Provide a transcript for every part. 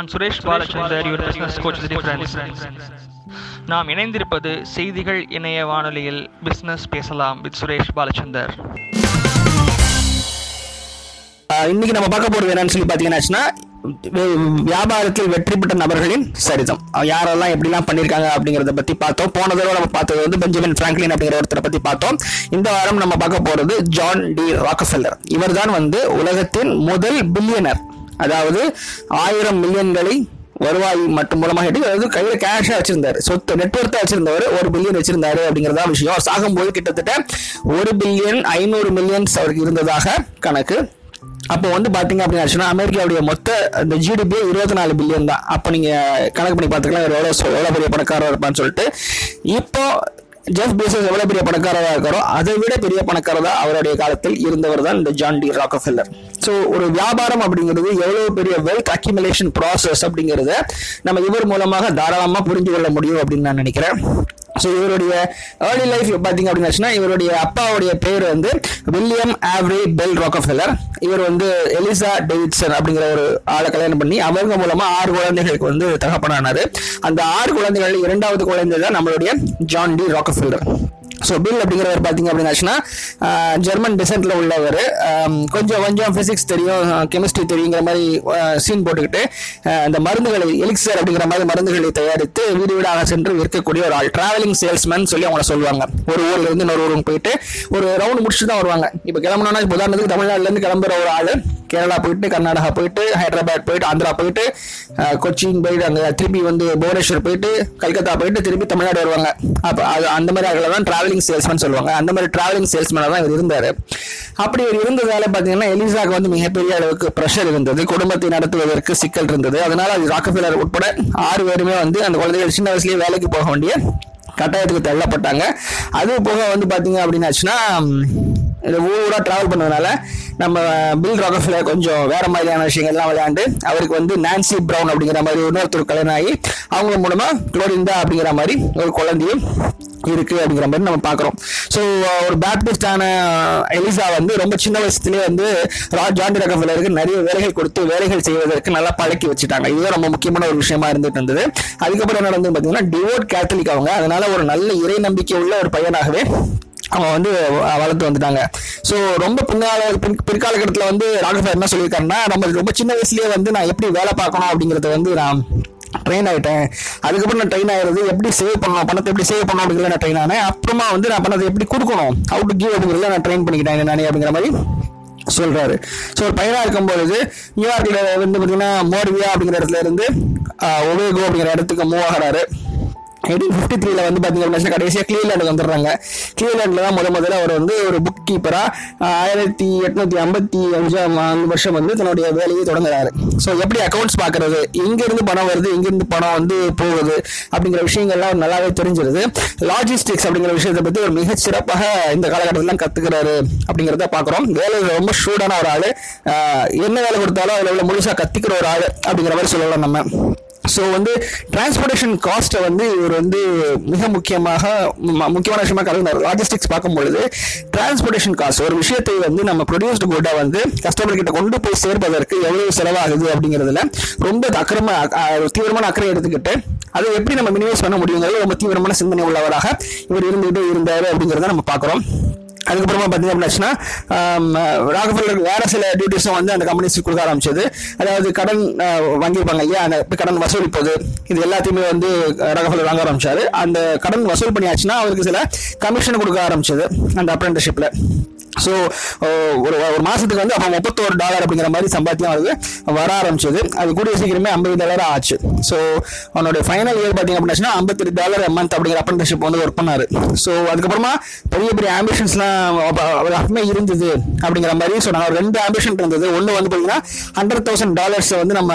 நான் Suresh Balachandar your business coach difference நாம் இணைந்திருப்பது செய்திகள் இணைய வானொலியில் பிசினஸ் பேசலாம் வித் சுரேஷ் பாலச்சந்தர். இன்னைக்கு நம்ம பார்க்க போறது என்னன்னு சொல்லி பாத்தீங்கன்னா வியாபாரத்தில் வெற்றி பெற்ற நபர்களின் சரிதம். யாரெல்லாம் எப்படிலாம் பண்ணியிருக்காங்க அப்படிங்கறத பத்தி பார்த்தோம். போன தடவை நம்ம பார்த்தது வந்து பெஞ்சமின் பிராங்க்லின் அப்படிங்கிற ஒருத்தரை பத்தி பார்த்தோம். இந்த வாரம் நம்ம பார்க்க போறது ஜான் டி ராக்கஃபெல்லர். இவர்தான் வந்து உலகத்தின் முதல் பில்லியனர் அதாவது ஆயிரம் மில்லியன்களை வருவாய் மற்றும் மூலமாக எடுத்து அதாவது கேஷாக கேஷா வச்சிருந்தாரு. சொத்து நெட்ஒர்த்தாக வச்சிருந்தவர். ஒரு பில்லியன் வச்சிருந்தாரு அப்படிங்கிறதா விஷயம். அவர் சாகும்போது கிட்டத்தட்ட ஒரு பில்லியன் ஐநூறு மில்லியன்ஸ் அவருக்கு இருந்ததாக கணக்கு. அப்போ வந்து பார்த்தீங்க அப்படின்னு அமெரிக்காவுடைய மொத்த இந்த ஜிடிபி இருபத்தி நாலு பில்லியன் தான். அப்போ நீங்கள் கணக்கு பண்ணி பார்த்துக்கலாம் இவர் எவ்வளோ பெரிய பணக்காரர் இருப்பான்னு சொல்லிட்டு. இப்போ ஜெஃப் பேசஸ் எவ்வளவு பெரிய பணக்காரராக இருக்காரோ அதை விட பெரிய பணக்காரதா அவருடைய காலத்தில் இருந்தவர் தான் இந்த ஜான் டி ராக்கஃபெல்லர். ஸோ ஒரு வியாபாரம் அப்படிங்கிறது எவ்வளவு பெரிய வெல்த் அக்யூமுலேஷன் ப்ராசஸ் அப்படிங்கிறத நம்ம இவர் மூலமாக தாராளமா புரிஞ்சு கொள்ள முடியும் அப்படின்னு நான் நினைக்கிறேன். ஸோ இவருடைய ஏர்லி லைஃப் பார்த்தீங்க அப்படின்னு இவருடைய அப்பாவுடைய பேர் வந்து வில்லியம் ஆவ்ரி பெல் ராக்கஃபெல்லர். இவர் வந்து எலிசா டேவிட்சன் அப்படிங்கிற ஒரு ஆளை கல்யாணம் பண்ணி அவங்க மூலமா ஆறு குழந்தைகளுக்கு வந்து தகப்பனானாரு. அந்த ஆறு குழந்தைகள் இரண்டாவது குழந்தை தான் நம்மளுடைய John D Rockefeller. sexta-feira. So Bill அப்படிங்கிறவர் பார்த்தீங்க அப்படின்னாச்சுன்னா ஜெர்மன் டிசென்ட்ல உள்ளவர். கொஞ்சம் கொஞ்சம் ஃபிசிக்ஸ் தெரியும் கெமிஸ்ட்ரி தெரியுங்கிற மாதிரி சீன் போட்டுக்கிட்டு இந்த அந்த மருந்துகளை எலிக்சர் அப்படிங்கிற மாதிரி மருந்துகளை தயாரித்து வீடு வீடாக சென்று விற்கக்கூடிய ஒரு ஆள். டிராவலிங் சேல்ஸ்மேன் சொல்லி அவங்கள சொல்லுவாங்க. ஒரு ஊர்ல இருந்து இன்னொரு ஊருக்கு போயிட்டு ஒரு ரவுண்ட் முடிச்சுட்டு தான் வருவாங்க. இப்போ கிளம்பணும்னா உதாரணத்துக்கு தமிழ்நாட்டிலேருந்து கிளம்புற ஒரு ஆள் கேரளா போயிட்டு கர்நாடகா போயிட்டு ஹைதராபாத் போயிட்டு ஆந்திரா போயிட்டு கொச்சின் போயிட்டு அங்கே திருப்பி வந்து புவனேஸ்வர் போயிட்டு கல்கத்தா போயிட்டு திருப்பி தமிழ்நாடு வருவாங்க. அப்போ அது அந்த மாதிரி ஆட்களை தான் டிராவலிங் சேல்ஸ்மேன் சொல்லுவாங்க. அந்த மாதிரி டிராவலிங் சேல்ஸ்மேனாக தான் இவர் இருந்தார். அப்படி இவர் இருந்ததால பார்த்தீங்கன்னா எலிசாக்கு வந்து மிகப்பெரிய அளவுக்கு ப்ரெஷர் இருந்தது. குடும்பத்தை நடத்துவதற்கு சிக்கல் இருந்தது. அதனால அது ராக்கஃபெல்லர் உட்பட ஆறு பேருமே வந்து அந்த குழந்தைகள் சின்ன வயசுலேயே வேலைக்கு போக வேண்டிய கட்டாயத்துக்கு தள்ளப்பட்டாங்க. அது போக வந்து பார்த்தீங்க அப்படின்னாச்சுன்னா இந்த ஊர் ட்ராவல் பண்ணதுனால நம்ம பில் ராகஃபில் கொஞ்சம் வேற மாதிரியான விஷயங்கள்லாம் விளையாண்டு அவருக்கு வந்து நான்சி ப்ரௌன் அப்படிங்கிற மாதிரி இன்னொருத்தர் கல்யாணம் ஆகி அவங்க மூலமாக குளோரிந்தா அப்படிங்கிற மாதிரி ஒரு குழந்தையும் இருக்கு அப்படிங்கிற மாதிரி நம்ம பார்க்குறோம். ஸோ ஒரு பேப்டிஸ்டான எலிசா வந்து ரொம்ப சின்ன வயசுலேயே வந்து ராஜ் ஜாண்டி நிறைய வேலைகள் கொடுத்து வேலைகள் செய்வதற்கு நல்லா பழக்கி வச்சுட்டாங்க. இதுதான் ரொம்ப முக்கியமான ஒரு விஷயமா இருந்துட்டு இருந்தது. அதுக்கப்புறம் என்ன வந்து பார்த்தீங்கன்னா டிவோட் கேத்தலிக் அவங்க அதனால ஒரு நல்ல இறை நம்பிக்கை உள்ள ஒரு பையனாகவே அவங்க வந்து வளர்த்து வந்துட்டாங்க. ஸோ ரொம்ப பின்னால பின் பிற்காலகட்டத்தில் வந்து ராகவர் என்ன சொல்லியிருக்காருன்னா நம்ம ரொம்ப சின்ன வயசுலேயே வந்து நான் எப்படி வேலை பார்க்கணும் அப்படிங்கறத வந்து நான் ட்ரெயின் ஆகிட்டேன் அதுக்கப்புறம் நான் ட்ரெயின் ஆகிறது எப்படி சேவ் பண்ணணும் பணத்தை எப்படி சேவ் பண்ணணும் அப்படிங்கிறத நான் ட்ரெயின் ஆனேன். அப்புறமா வந்து நான் பணத்தை எப்படி கொடுக்கணும் அவுட் டு கிவ் அப்படிங்கிறத நான் ட்ரெயின் பண்ணிக்கிட்டேன் நானே அப்படிங்கிற மாதிரி சொல்றாரு. ஸோ ஒரு பையனா இருக்கும்பொழுது நியூயார்க்கில் வந்து பார்த்தீங்கன்னா மோர்வியா அப்படிங்கிற இடத்துல இருந்து ஒவேகோ அப்படிங்கிற இடத்துக்கு மூவ் ஆகிறாரு. எயிட்டீன் ஃபிஃப்டி த்ரீல வந்து பார்த்தீங்க அப்படின்னா கடைசியாக கிளீலாண்டுக்கு வந்துடுறாங்க. கிளீலாண்டில் தான் முத முதல்ல அவர் வந்து ஒரு புக் கீப்பராக ஆயிரத்தி எட்நூத்தி ஐம்பத்தி அஞ்சாம் ஆண்டு வருஷம் வந்து தன்னுடைய வேலையை தொடங்குறாரு. ஸோ எப்படி அக்கௌண்ட்ஸ் பார்க்கறது? எங்கேருந்து பணம் வருது? எங்கேருந்து பணம் வந்து போகுது? அப்படிங்கிற விஷயங்கள்லாம் நல்லாவே தெரிஞ்சிருது. லாஜிஸ்டிக்ஸ் அப்படிங்கிற விஷயத்தை பற்றி ஒரு மிக சிறப்பாக இந்த காலகட்டத்தில் கற்றுக்கிறாரு அப்படிங்கிறத பார்க்குறோம். வேலையில் ரொம்ப ஷூடான ஒரு ஆள். என்ன வேலை கொடுத்தாலும் அதில் உள்ள முழுசாக கற்றுக்கிற ஒரு ஆள் அப்படிங்கிற மாதிரி சொல்லலாம் நம்ம. ஸோ வந்து டிரான்ஸ்போர்ட்டேஷன் காஸ்ட்டை வந்து இவர் வந்து மிக முக்கியமாக முக்கியமான விஷயமா கலந்தார் லாஜிஸ்டிக்ஸ் பார்க்கும் பொழுது டிரான்ஸ்போர்ட்டேஷன் காஸ்ட் ஒரு விஷயத்தை வந்து நம்ம ப்ரொடியூஸ்டு குட்டை வந்து கஸ்டமர் கிட்ட கொண்டு போய் சேர்ப்பதற்கு எவ்வளவு செலவாகுது அப்படிங்கிறதுல ரொம்ப அக்கிரம தீவிரமான அக்கறை எடுத்துக்கிட்டு அதை எப்படி நம்ம மினிமைஸ் பண்ண முடியுங்கிறது ரொம்ப தீவிரமான சிந்தனை உள்ளவராக இவர் இருந்துகிட்டே இருந்தார் அப்படிங்கிறத நம்ம பார்க்குறோம். அதுக்கப்புறமா பார்த்தீங்க அப்படின்னாச்சுன்னா ராகஃபெல்லருக்கு வேற சில டியூட்டிஸும் வந்து அந்த கம்பெனிஸ் கொடுக்க ஆரம்பிச்சது. அதாவது கடன் வாங்கியிருப்பாங்க இல்லையா? அந்த கடன் வசூலிப்பது இது எல்லாத்தையுமே வந்து ராகஃபெல்லர் வாங்க ஆரம்பிச்சாரு. அந்த கடன் வசூல் பண்ணியாச்சுன்னா அவருக்கு சில கமிஷன் கொடுக்க ஆரம்பிச்சது அந்த அப்ரெண்டிஷிப்ல ஸோ ஒரு ஒரு மாதத்துக்கு வந்து அப்போ முப்பத்தோரு டாலர் அப்படிங்கிற மாதிரி சம்பாத்தியம் அது வர ஆரம்பிச்சது. அது கூடிய சீக்கிரமே ஐம்பது டாலர் ஆச்சு. ஸோ அவனுடைய ஃபைனல் இயர் பார்த்தீங்க அப்படின்னா ஐம்பத்தெட்டு டாலர் மந்த் அப்படிங்கிற அப்ரண்டர்ஷிப் வந்து ஒர்க் பண்ணார். ஸோ அதுக்கப்புறமா பெரிய பெரிய ஆம்பிஷன்ஸ்லாம் அவர் அப்பமே இருந்தது அப்படிங்கிற மாதிரி ஸோ நாங்கள் ரெண்டு ஆம்பிஷன் இருந்தது. ஒன்று வந்து பார்த்தீங்கன்னா ஹண்ட்ரட் தௌசண்ட் டாலர்ஸை வந்து நம்ம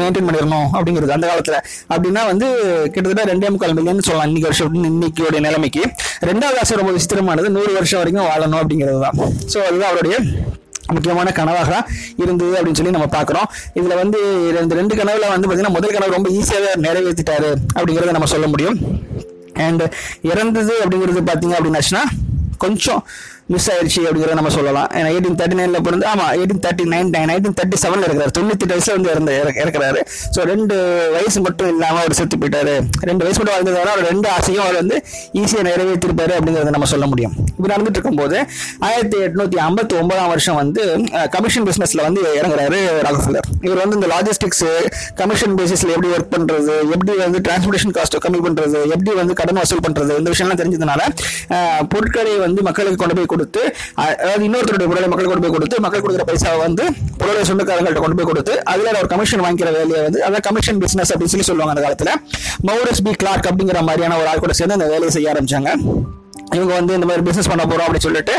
மெயின்டைன் பண்ணிடணும் அப்படிங்கிறது அந்த காலத்தில். அப்படின்னா வந்து கிட்டத்தட்ட ரெண்டே முக்கால் மில்லியன் சொல்லலாம். இன்னைக்கு வருஷம் இன்னைக்கு நிலைமைக்கு. ரெண்டாவது ஆசை ரொம்ப விசித்திரமானது. நூறு வருஷம் வரைக்கும் வாழணும் அப்படிங்கிறது தான் ஸோ அதுதான் அவருடைய முக்கியமான கனவாக இருந்தது அப்படின்னு சொல்லி நம்ம பார்க்குறோம். இதில் வந்து இந்த ரெண்டு கனவுல வந்து பார்த்திங்கன்னா முதல் கனவு ரொம்ப ஈஸியாக நிறைவேற்றிட்டாரு அப்படிங்கிறத நம்ம சொல்ல முடியும். அண்ட் இறந்தது அப்படிங்கிறது பார்த்தீங்க அப்படின்னாச்சுன்னா கொஞ்சம் மிஸ் ஆயிடுச்சு அப்படிங்கிறத நம்ம சொல்லலாம். ஏன்னா எயிட்டீன் தேர்ட்டி நைன்ல பிறந்து ஆமா eighteen thirty nine nineteen thirty செவன்ல இருக்கிறார். தொண்ணூத்தி வயசுல வந்து இறந்து இறக்குறாரு. ஸோ ரெண்டு வயசு மட்டும் இல்லாம அவர் செத்து போயிட்டாரு. ரெண்டு வயசு மட்டும் வாழ்ந்ததுனால அவர் ரெண்டு ஆசையும் அவர் வந்து ஈஸியாக நிறைவேற்றிருப்பாரு அப்படிங்கிறத நம்ம சொல்ல முடியும். இப்படி நடந்துட்டு இருக்கும்போது ஆயிரத்தி எட்நூத்தி ஐம்பத்தி ஒன்பதாம் வருஷம் வந்து கமிஷன் பிசினஸ்ல வந்து இறங்குறாரு ராகஃபில்லர் இவர் வந்து இந்த லாஜிஸ்டிக்ஸ் கமிஷன் பேசிஸ்ல எப்படி ஒர்க் பண்றது எப்படி வந்து டிரான்ஸ்போர்டேஷன் காஸ்ட் கம்மி பண்றது எப்படி வந்து கடன் வசூல் பண்றது இந்த விஷயம்லாம் தெரிஞ்சதுனால பொருட்களை வந்து மக்களுக்கு கொண்டு போய் கொடுத்து அதாவது இன்னொருத்தருடைய பொருளை மக்களுக்கு கொண்டு போய் கொடுத்து மக்கள் கொடுக்குற பைசாவை வந்து பொருளை சொந்தக்காரங்கள்ட்ட கொண்டு போய் கொடுத்து அதில் ஒரு கமிஷன் வாங்கிக்கிற வேலையை வந்து அதாவது கமிஷன் பிஸ்னஸ் அப்படின்னு சொல்லி சொல்லுவாங்க அந்த காலத்தில். மௌரஸ் பி கிளார்க் அப்படிங்கிற மாதிரியான ஒரு ஆள் கூட சேர்ந்து அந்த வேலையை செய்ய ஆரம்பிச்சாங்க. இவங்க வந்து இந்த மாதிரி பிசினஸ் பண்ண போறோம் அப்படின்னு சொல்லிட்டு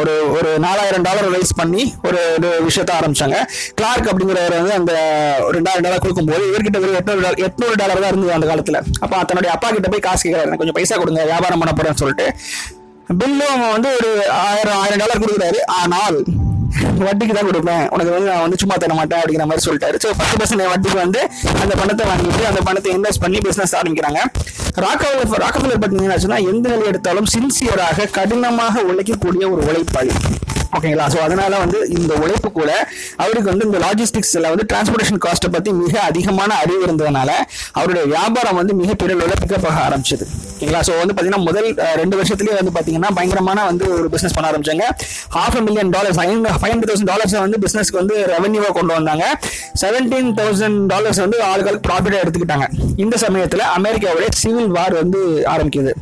ஒரு ஒரு நாலாயிரம் டாலர் ரைஸ் பண்ணி ஒரு ஒரு விஷயத்த ஆரம்பிச்சாங்க. கிளார்க் அப்படிங்கிறவர் வந்து அந்த ஒரு ரெண்டாயிரம் டாலர் கொடுக்கும்போது இவர்கிட்ட ஒரு எட்நூறு டாலர் எட்நூறு டாலர் தான் இருந்தது அந்த காலத்துல. அப்ப தன்னுடைய அப்பா கிட்ட போய் காசு கேட்கறாரு கொஞ்சம் பைசா கொடுங்க வியாபாரம் பண்ண போறேன்னு சொல்லிட்டு. பில்லும் அவன் வந்து ஒரு ஆயிரம் ஆயிரம் டாலர் கொடுக்குறாரு. ஆனால் வட்டிக்கு தான் கொடுப்பேன். உனக்கு வந்து நான் வந்து சும்மா தர மாட்டேன் அப்படிங்கிற மாதிரி சொல்லிட்டாரு. ஸோ பத்து பர்சன்ட் வட்டிக்கு வந்து அந்த பணத்தை வாங்கிட்டு அந்த பணத்தை இன்வெஸ்ட் பண்ணி பிஸ்னஸ் ஆரம்பிக்கிறாங்க. ராக்கவலர் ராக்கவலர் பார்த்தீங்கன்னா எந்த நிலை எடுத்தாலும் சின்சியராக கடினமாக உழைக்கக்கூடிய ஒரு உழைப்பாளி. ஓகேங்களா? ஸோ அதனால வந்து இந்த உழைப்பு கூட அவருக்கு வந்து இந்த லாஜிஸ்டிக்ஸில் வந்து டிரான்ஸ்போர்டேஷன் காஸ்ட்டை பற்றி மிக அதிகமான அறிவு இருந்ததுனால அவருடைய வியாபாரம் வந்து மிக பெரிய பிக்கப் ஆக ஆரம்பிச்சது. ஓகேங்களா? ஸோ வந்து பார்த்தீங்கன்னா முதல் ரெண்டு வருஷத்துலேயே வந்து பார்த்தீங்கன்னா பயங்கரமான வந்து ஒரு பிஸ்னஸ் பண்ண ஆரம்பிச்சாங்க. Half a million dollars five hundred thousand டாலர்ஸை வந்து பிஸ்னஸ்க்கு வந்து ரெவன்யூவாக கொண்டு வந்தாங்க. செவன்டீன் தௌசண்ட் டாலர்ஸ் வந்து ஆளுகளுக்கு ப்ராஃபிட்டாக எடுத்துக்கிட்டாங்க. இந்த சமயத்தில் அமெரிக்காவுடைய சிவில் வார் வந்து ஆரம்பிக்குது.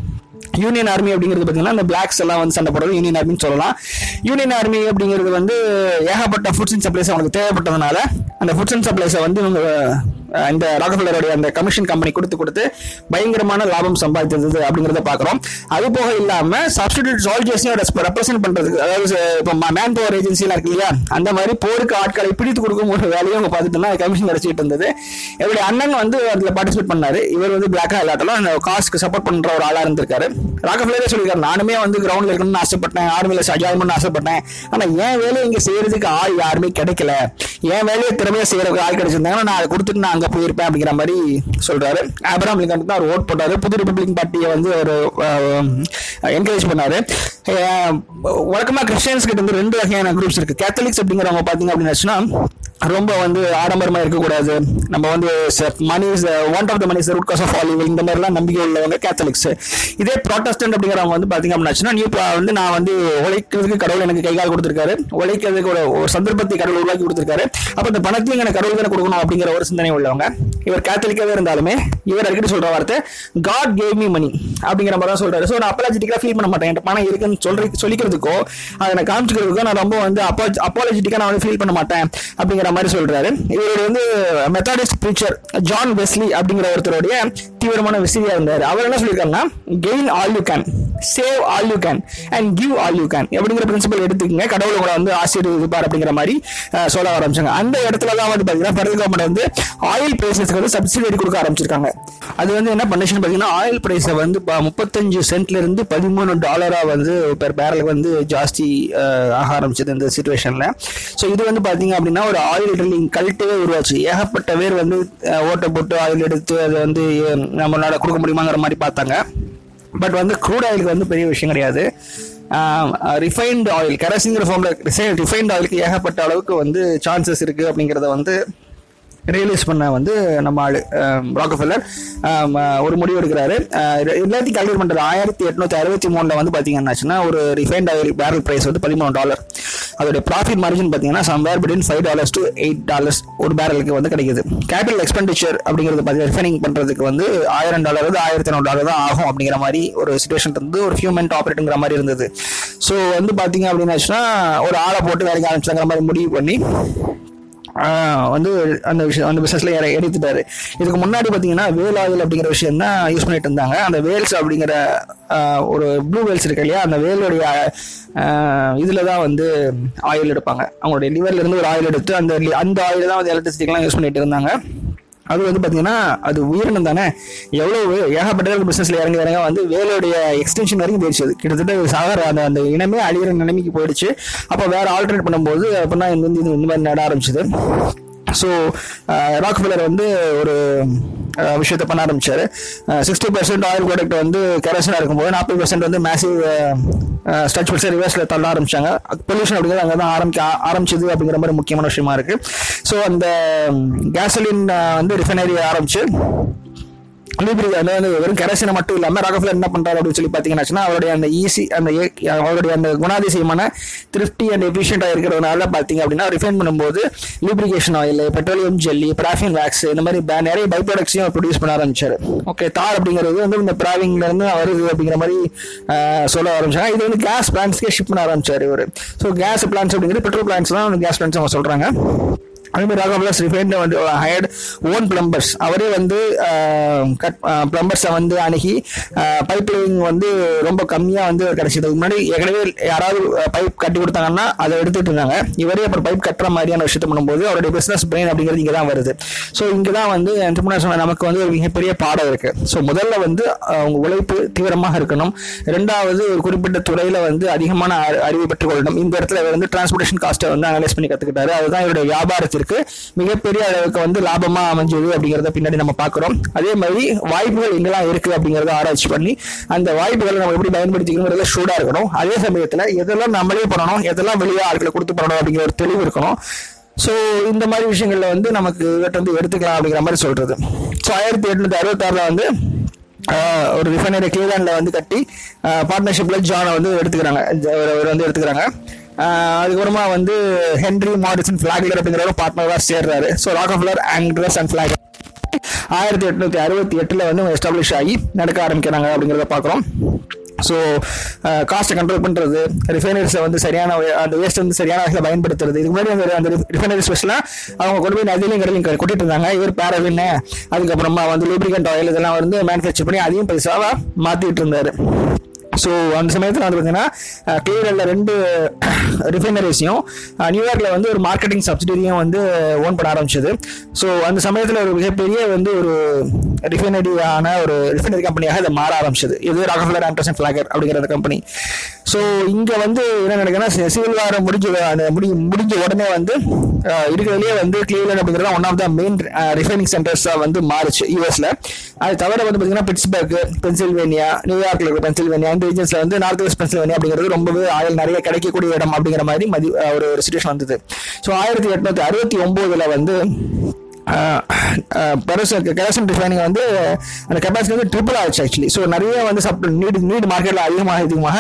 யூனியன் ஆர்மி அப்படிங்கிறது பார்த்தீங்கன்னா இந்த பிளாக்ஸ் எல்லாம் வந்து சண்டை போடுறது யூனியன் ஆர்மின்னு சொல்லலாம். யூனியன் ஆர்மி அப்படிங்கிறது வந்து ஏகப்பட்ட ஃபுட்ஸ் அண்ட் சப்ளைஸ் அவங்களுக்கு தேவைப்பட்டதுனால அந்த ஃபுட்ஸ் அண்ட் சப்ளைஸை வந்து இவங்க இந்த ராகஃபில்லருடைய அந்த கமிஷன் கம்பெனி கொடுத்து கொடுத்து பயங்கரமான லாபம் சம்பாதித்தது அப்படிங்கிறத பார்க்குறோம். அது போக இல்லாம சப்ஸ்டிடியூட் சால்ஜர்ஸையும் ரெப்ரசென்ட் பண்றதுக்கு அதாவது இப்போ மேன் பவர் ஏஜென்சிலாம் இருக்கு இல்லையா? அந்த மாதிரி போருக்கு ஆட்களை பிடித்து கொடுக்கும் ஒரு வேலையை அவங்க பார்த்துட்டோம்னா கமிஷன் கிடைச்சிட்டு இருந்தது. இவருடைய அண்ணன் வந்து அதில் பார்ட்டிசிபேட் பண்ணாரு. இவர் வந்து பிளாக்காக இல்லாட்டாலும் அந்த காஸ்க்கு சப்போர்ட் பண்ற ஒரு ஆளாக இருந்திருக்காரு. ராகஃபில்லரே சொல்லியிருக்காரு நானுமே வந்து கிரவுண்ட்ல இருக்கணும்னு ஆசைப்பட்டேன். ஆர்மியில் ஜாயின் பண்ண ஆசைப்பட்டேன். ஆனால் என் வேலையை இங்கே செய்யறதுக்கு ஆள் யாருமே கிடைக்கல. என் வேலையை திறமையாக செய்யறதுக்கு ஆள் கிடைச்சிருந்தாங்கன்னா நான் அதை கொடுத்துட்டு நான் அங்கே போயிருப்பேன் அப்படிங்கிற மாதிரி சொல்கிறாரு ஆப்ரஹாம் லிங்கன் தான் அவர் ஓட் போட்டார். புது ரிப்பப்ளிக் பார்ட்டியை வந்து ஒரு என்கரேஜ் பண்ணார். வழக்கமாக கிறிஸ்டியன்ஸ் கிட்ட வந்து ரெண்டு வகையான குரூப்ஸ் இருக்குது கேத்தலிக்ஸ் அப்படிங்கிறவங்க பார்த்தீங்க அப்படின்னா ரொம்ப வந்து ஆடம்பரமாக இருக்கக்கூடாது. நம்ம வந்து money is one of the money is root cause of all இந்த மாதிரிலாம் நம்பிக்கை உள்ளவங்க கேத்தலிக்ஸ் இதே ப்ராட்டஸ்டன்ட் அப்படிங்கிறவங்க வந்து பார்த்திங்க அப்படின்னாச்சுன்னா நியூ வந்து நான் வந்து உழைக்கிறதுக்கு கடவுள் எனக்கு கை கால் கொடுத்துருக்காரு. உழைக்கிறதுக்கு ஒரு ஒரு சந்தர்ப்பத்தை கடவுள் உருவாக்கி கொடுத்துருக்காரு. அப்போ இந்த பணத்தையும் எனக்கு கடவுள் தானே கொடுக்கணும் அப்படிங்கிற ஒரு சிந்தனை உள்ளவங்க இவர் கேத்தலிக்காகவே இருந்தாலுமே இவர் அடிக்கடி சொல்கிற வார்த்தை காட் கேவ் மீ மணி அப்படிங்கிற மாதிரி தான் சொல்கிறாரு ஸோ நான் அப்பாலஜிட்டிக்காக ஃபீல் பண்ண மாட்டேன். என்கிட்ட பணம் இருக்குன்னு சொல்ற சொல்லிக்கிறதுக்கோ அதை நான் காமிச்சிக்கிறதுக்கோ நான் ரொம்ப வந்து அப்பா அப்பாலஜிட்டிக்காக நான் வந்து ஃபீல் பண்ண மாட்டேன் அப்படிங்கிற மாதிரி சொல்றாரு. இவர் வந்து மெத்தாடிஸ்ட் ப்ரீச்சர் ஜான் வெஸ்லி அப்படிங்கிற ஒருத்தருடைய தீவிரமான விசிறியா இருந்தார். அவர் என்ன சொல்லியிருக்காருன்னா gain all you can save all you can and give all you can அப்படிங்கிற பிரின்சிபல் எடுத்துக்கங்க. கடவுளை கூட வந்து ஆசீர்வதிப்பார் அப்படிங்கிற மாதிரி சொல்ல ஆரம்பிச்சாங்க. அந்த இடத்துல தான் வந்து பார்த்தீங்கன்னா ஃபெடரல் கவர்மெண்ட் வந்து ஆயில் பிரைஸஸ்க்கு வந்து சப்சிடி கொடுக்க ஆரம்பிச்சிருக்காங்க. அது வந்து என்ன பண்ணுச்சுன்னு பார்த்தீங்கன்னா ஆயில் பிரைஸை வந்து ப- முப்பத்தஞ்சு சென்ட்ல இருந்து பதிமூணு டாலரா வந்து பெர் பேரலுக்கு வந்து ஜாஸ்தி ஆக ஆரம்பிச்சது இந்த சுச்சுவேஷனில் ஸோ இது வந்து பார்த்தீங்க அப்படின்னா ஒரு ஆயில் ட்ரில்லிங் கல்ட்டே உருவாச்சு. ஏகப்பட்ட பேர் வந்து ஓட்டை போட்டு ஆயில் எடுத்து அதை வந்து நம்மளால் கொடுக்க முடியுமாங்கிற மாதிரி பார்த்தாங்க. பட் வந்து க்ரூட் ஆயிலுக்கு வந்து பெரிய விஷயம் கிடையாது. ரிஃபைன்டு ஆயில் கரசிங்கிற ஃபார்மில் ரிஃபைன்டு ஆயிலுக்கு ஏகப்பட்ட அளவுக்கு வந்து சான்சஸ் இருக்குது அப்படிங்கிறத வந்து ரியலைஸ் பண்ண வந்து நம்ம ஆளு ராக்கஃபெல்லர் ஒரு முடிவு எடுக்கிறாரு. எல்லாத்தையும் கால்குலேட் பண்ணுறது ஆயிரத்தி எட்நூத்தி அறுபத்தி மூணில் வந்து பார்த்தீங்கன்னா ஒரு ரிஃபைண்ட் ஆயில் பேரல் ப்ரைஸ் வந்து பதிமூணு டாலர் அதோடைய ப்ராஃபிட் மார்ஜின் பார்த்தீங்கன்னா somewhere between five dollars to eight dollars ஒரு பேரலுக்கு வந்து கிடைக்குது. கேபிட்டல் எக்ஸ்பெண்டிச்சர் அப்படிங்கிறது பார்த்தீங்கன்னா ரிஃபைனிங் பண்ணுறதுக்கு வந்து ஆயிரம் டாலர் வந்து ஆயிரத்தி ஐநூறு டாலர் தான் ஆகும் அப்படிங்கிற மாதிரி ஒரு சுச்சுவேஷன் இருந்து ஒரு ஃபியூ மென்ட் ஆப்ரேட்டுங்கிற மாதிரி இருந்தது. ஸோ வந்து பார்த்தீங்க அப்படின்னாச்சுன்னா ஒரு ஆளை போட்டு வேலைக்கு ஆரம்பிச்சாங்கிற மாதிரி முடிவு பண்ணி வந்து அந்த விஷயம் அந்த பிசினஸ்ல எடுத்துட்டாரு இதுக்கு முன்னாடி பாத்தீங்கன்னா வேல் ஆயில் அப்படிங்கிற விஷயம் தான் யூஸ் பண்ணிட்டு இருந்தாங்க. அந்த வேல்ஸ் அப்படிங்கிற ஒரு ப்ளூ வேல்ஸ் இருக்கு இல்லையா அந்த வேலுடைய இதுல தான் வந்து ஆயில் எடுப்பாங்க. அவங்களுடைய லிவர்ல இருந்து ஒரு ஆயில் எடுத்து அந்த அந்த ஆயில் தான் வந்து எலக்ட்ரிசிட்டிக்கெல்லாம் யூஸ் பண்ணிட்டு இருந்தாங்க. அது வந்து பார்த்தீங்கன்னா அது உயிரினம் தானே? எவ்வளோ ஏகப்பட்ட பிஸ்னஸில் இறங்கி இறங்க வந்து வேலையுடைய எக்ஸ்டென்ஷன் வரைக்கும் போயிடுச்சு கிட்டத்தட்ட சாகர அந்த அந்த இனமே அழிகிற நிலைமைக்கு போயிடுச்சு. அப்போ வேற ஆல்டர்னேட் பண்ணும்போது அப்படின்னா இந்த வந்து இது இந்த மாதிரி நட ஆரம்பிச்சது. ஸோ ராக்ஃபில்லர் வந்து ஒரு விஷயத்த பண்ண ஆரம்பிச்சாரு. சிக்ஸ்டி பர்சன்ட் ஆயில் ப்ராடக்ட் வந்து கெரசனாக இருக்கும்போது நாற்பது பர்சன்ட் வந்து மேசிவ் ஸ்ட்ரக்சர்ஸை ரிவர்ஸில் தள்ள ஆரம்பிச்சாங்க. பொல்யூஷன் அப்படிங்கிறது அங்கே தான் ஆரம்பிக்க ஆரம்பிச்சது அப்படிங்கிற மாதிரி முக்கியமான விஷயமா இருக்கு. ஸோ அந்த கேசலின் வந்து ரிஃபைனரி ஆரம்பிச்சு வெறும் கெரசினை மட்டும் இல்லாமல் ராகஃபிலர் என்ன பண்ணுறாரு அப்படின்னு சொல்லி பார்த்தீங்கன்னா அவருடைய அந்த ஈஸி அந்த ஏ- அவருடைய அந்த குணாதிசயமான திருப்தி அண்ட் எஃபிஷியண்டாக இருக்கிறதுனால பார்த்தீங்க அப்படின்னா ரிஃபைன் பண்ணும்போது lubrication oil petroleum jelly paraffin wax இந்த மாதிரி நிறைய பை ப்ராடக்ட்ஸையும் ப்ரொடியூஸ் பண்ண ஆரம்பிச்சாரு. ஓகே தார் அப்படிங்கிறது வந்து இந்த பிராவிங்லேருந்து வருது அப்படிங்கிற மாதிரி சொல்ல ஆரம்பிச்சாங்க. இது வந்து கேஸ் பிளான்ஸ்க்கே ஷிப் பண்ண ஆரம்பிச்சார் இவர். ஸோ கேஸ் பிளான்ஸ் அப்படிங்கிறது பெட்ரோல் பிளான்ஸ் தான் கேஸ் பிளான்ஸ் அவங்க சொல்கிறாங்க அதுமாதிரி ராகவ்லாஸ் ராகவலாஸ் வந்து ஹையர்ட் ஓன் பிளம்பர்ஸ் அவரே வந்து கட் பிளம்பர்ஸை வந்து அணுகி பைப் லைன் வந்து ரொம்ப கம்மியாக வந்து கிடச்சிது. முன்னாடி ஏற்கனவே யாராவது பைப் கட்டி கொடுத்தாங்கன்னா அதை எடுத்துட்டு இருந்தாங்க. இவரே அப்புறம் பைப் கட்டுற மாதிரியான விஷயத்தை பண்ணும்போது அவருடைய பிஸ்னஸ் பிரெயின் அப்படிங்கிறது இங்கே தான் வருது. ஸோ இங்கே தான் வந்து என்டர்பிரினர்ஸ் நமக்கு வந்து ஒரு மிகப்பெரிய பாடம் இருக்குது ஸோ முதல்ல வந்து அவங்க உழைப்பு தீவிரமாக இருக்கணும். ரெண்டாவது ஒரு குறிப்பிட்ட துறையில் வந்து அதிகமான அறிவு பெற்றுக் கொள்ளணும். இந்த இடத்துல இவர் வந்து டிரான்ஸ்போர்டேஷன் காஸ்ட்டை வந்து அனலைஸ் பண்ணி கற்றுக்கிட்டாரு அதுதான் இவருடைய வியாபாரத்திற்கு மிகப்பெரிய அளவுக்கு வந்து லாபமா அமைஞ்சது அப்படிங்கறத பின்னாடி நம்ம பார்க்குறோம். அதே மாதிரி வாய்ப்புகள் எங்கெல்லாம் இருக்கு அப்படிங்கறத ஆராய்ச்சி பண்ணி அந்த வாய்ப்புகளை நம்ம எப்படி பயன்படுத்திக்கணுங்கிறத ஷூடா இருக்கணும். அதே சமயத்துல எதெல்லாம் நம்மளே பண்ணணும் எதெல்லாம் வெளியே ஆட்களை கொடுத்து பண்ணணும் அப்படிங்கிற ஒரு தெளிவு இருக்கணும். ஸோ இந்த மாதிரி விஷயங்கள்ல வந்து நமக்கு இவற்றை வந்து எடுத்துக்கலாம் அப்படிங்கிற மாதிரி சொல்றது. ஸோ ஆயிரத்தி எட்நூத்தி அறுபத்தாறுல வந்து ஒரு ரிஃபைனரி கிளீலாண்ட்ல வந்து கட்டி பார்ட்னர்ஷிப்ல ஜானை வந்து எடுத்துக்கிறாங்க. அவர் வந்து எடுத்துக்கிறாங்க. அதுக்கப்புறமா வந்து ஹென்ரி மாரிசன் ஃபிளாக்லர் அப்படிங்கிற பார்ட்னராக சேர்றாரு. So Rockefeller Andrews and Flag ஆயிரத்தி எட்நூத்தி அறுபத்தி எட்டில் வந்து எஸ்டாப்ளிஷ் ஆகி நடக்க ஆரம்பிக்கிறாங்க அப்படிங்கிறத பார்க்குறோம். ஸோ காஸ்ட்டை கண்ட்ரோல் பண்ணுறது ரிஃபைனரிஸை வந்து சரியான அந்த வேஸ்ட் வந்து சரியான வகையில் பயன்படுத்துறது. இதுக்கு முன்னாடி அந்த அந்த ரிஃபைனரி ஸ்பெஷலாக அவங்க கொண்டு போய் நதியிலையும் கடலையும் கொட்டிட்டு இருந்தாங்க. இவர் பேரவின்னு அதுக்கப்புறமா வந்து லூப்ரிகண்ட் ஆயில் இதெல்லாம் வந்து மேனுஃபேக்சர் பண்ணி அதையும் பைசாவாக மாற்றிட்டு இருந்தார். ஸோ அந்த சமயத்தில் வந்து பார்த்தீங்கன்னா கிளீவரில் ரெண்டு ரிஃபைனரிஸையும் நியூயார்க்கில் வந்து ஒரு மார்க்கெட்டிங் சப்சிடரியும் வந்து ஓன் பண்ண ஆரம்பிச்சது. ஸோ அந்த சமயத்தில் ஒரு மிகப்பெரிய வந்து ஒரு ரிஃபைனரியான ஒரு ரிஃபைனரி கம்பெனியாக இதை மாற ஆரம்பிச்சது. இது ராகஃபிலர் ஆண்டர்சன் ஃபிளாகர் அப்படிங்கிற அந்த கம்பெனி ஸோ இங்கே வந்து என்ன நடக்குதுன்னா சிவில் வாரம் முடிஞ்ச அந்த முடி முடிஞ்ச உடனே வந்து அஹ், இருக்கிறதுலே வந்து கிளீவ்லேண்ட் அப்படிங்கிறது one of the main refining சென்டர்ஸாக வந்து மாறுச்சு யூஎஸில் அது தவிர வந்து பார்த்தீங்கன்னா பிட்ஸ்பர்க் பென்சில்வேனியா நியூயார்க்ல இருக்க பென்சில்வேனியா இந்த ரீஜன்ஸ்ல வந்து நார்த் வெஸ்ட் பென்சில்வேனியா அப்படிங்கிறது ரொம்பவே ஆயில் நிறைய கிடைக்கக்கூடிய இடம் அப்படிங்கிற மாதிரி மதி ஒரு சுச்சுவேஷன் வந்தது. ஸோ ஆயிரத்தி எட்நூத்தி அறுபத்தி ஒன்பதுல வந்து கெரசன் ரிஃபைனிங் வந்து அந்த கெப்பாசிட்டி வந்து ட்ரிபிள் ஆச்சு ஆக்சுவலி ஸோ நிறைய வந்து சப் நீட் நீட் மார்க்கெட்டில் அதிகமாக அதிகமாக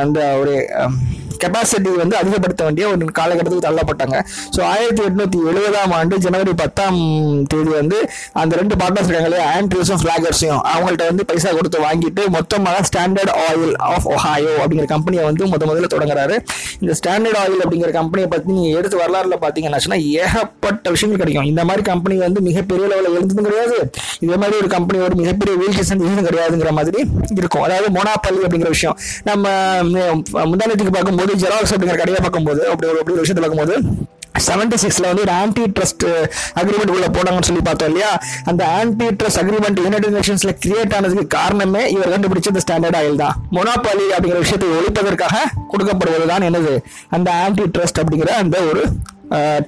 அந்த ஒரு கெப்பாசிட்டி வந்து அதிகப்படுத்த வேண்டிய ஒரு காலகட்டத்துக்கு தள்ளப்பட்டாங்க. ஸோ ஆயிரத்தி எட்நூத்தி எழுபதாம் ஆண்டு ஜனவரி பத்தாம் தேதி வந்து அந்த ரெண்டு பார்ட்னர்ஸ் இருக்காங்களே ஆண்ட்ரியூஸும் ஃபிளாகர்ஸையும் அவங்கள்ட்ட வந்து பைசா கொடுத்து வாங்கிட்டு மொத்தமாக ஸ்டாண்டர்ட் ஆயில் ஆஃப் ஒஹாயோ அப்படிங்கிற கம்பெனியை வந்து முத முதல்ல தொடங்குறாரு. இந்த ஸ்டாண்டர்ட் ஆயில் அப்படிங்கிற கம்பெனியை பற்றி நீங்கள் எடுத்து வரலாறுல பார்த்தீங்கன்னா ஏகப்பட்ட விஷயங்கள் கிடைக்கும். இந்த மாதிரி கம்பெனி வந்து மிகப்பெரிய லெவலில் எழுந்ததும் கிடையாது. இதே மாதிரி ஒரு கம்பெனி ஒரு மிகப்பெரிய வீழ்ச்சி சந்திச்சதும் கிடையாதுங்கிற மாதிரி இருக்கும். அதாவது மோனாப்பள்ளி அப்படிங்கிற விஷயம். நம்ம ம், முந்தானத்துக்கு பார்க்கும்போது ஜெராக்ஸ் அப்படிங்கிற கடையை பார்க்கும்போது அப்படி ஒரு அப்படி ஒரு விஷயத்தை பார்க்கும்போது செவன்டி சிக்ஸ்ல வந்து ஒரு ஆன்டி ட்ரஸ்ட் அக்ரிமெண்ட் உள்ள போடாங்கன்னு சொல்லி பார்த்தோம் இல்லையா? அந்த ஆன்டி ட்ரஸ்ட் அக்ரிமெண்ட் யுனைடெட் நேஷன்ஸ்ல கிரியேட் ஆனதுக்கு காரணமே இவர் கண்டுபிடிச்ச இந்த ஸ்டாண்டர்ட் ஆயில் தான். மொனாபாலி அப்படிங்கிற விஷயத்தை ஒழிப்பதற்காக கொடுக்கப்படுவதுதான் என்னது? அந்த ஆன்டி ட்ரஸ்ட் அப்படிங்கிற அந்த ஒரு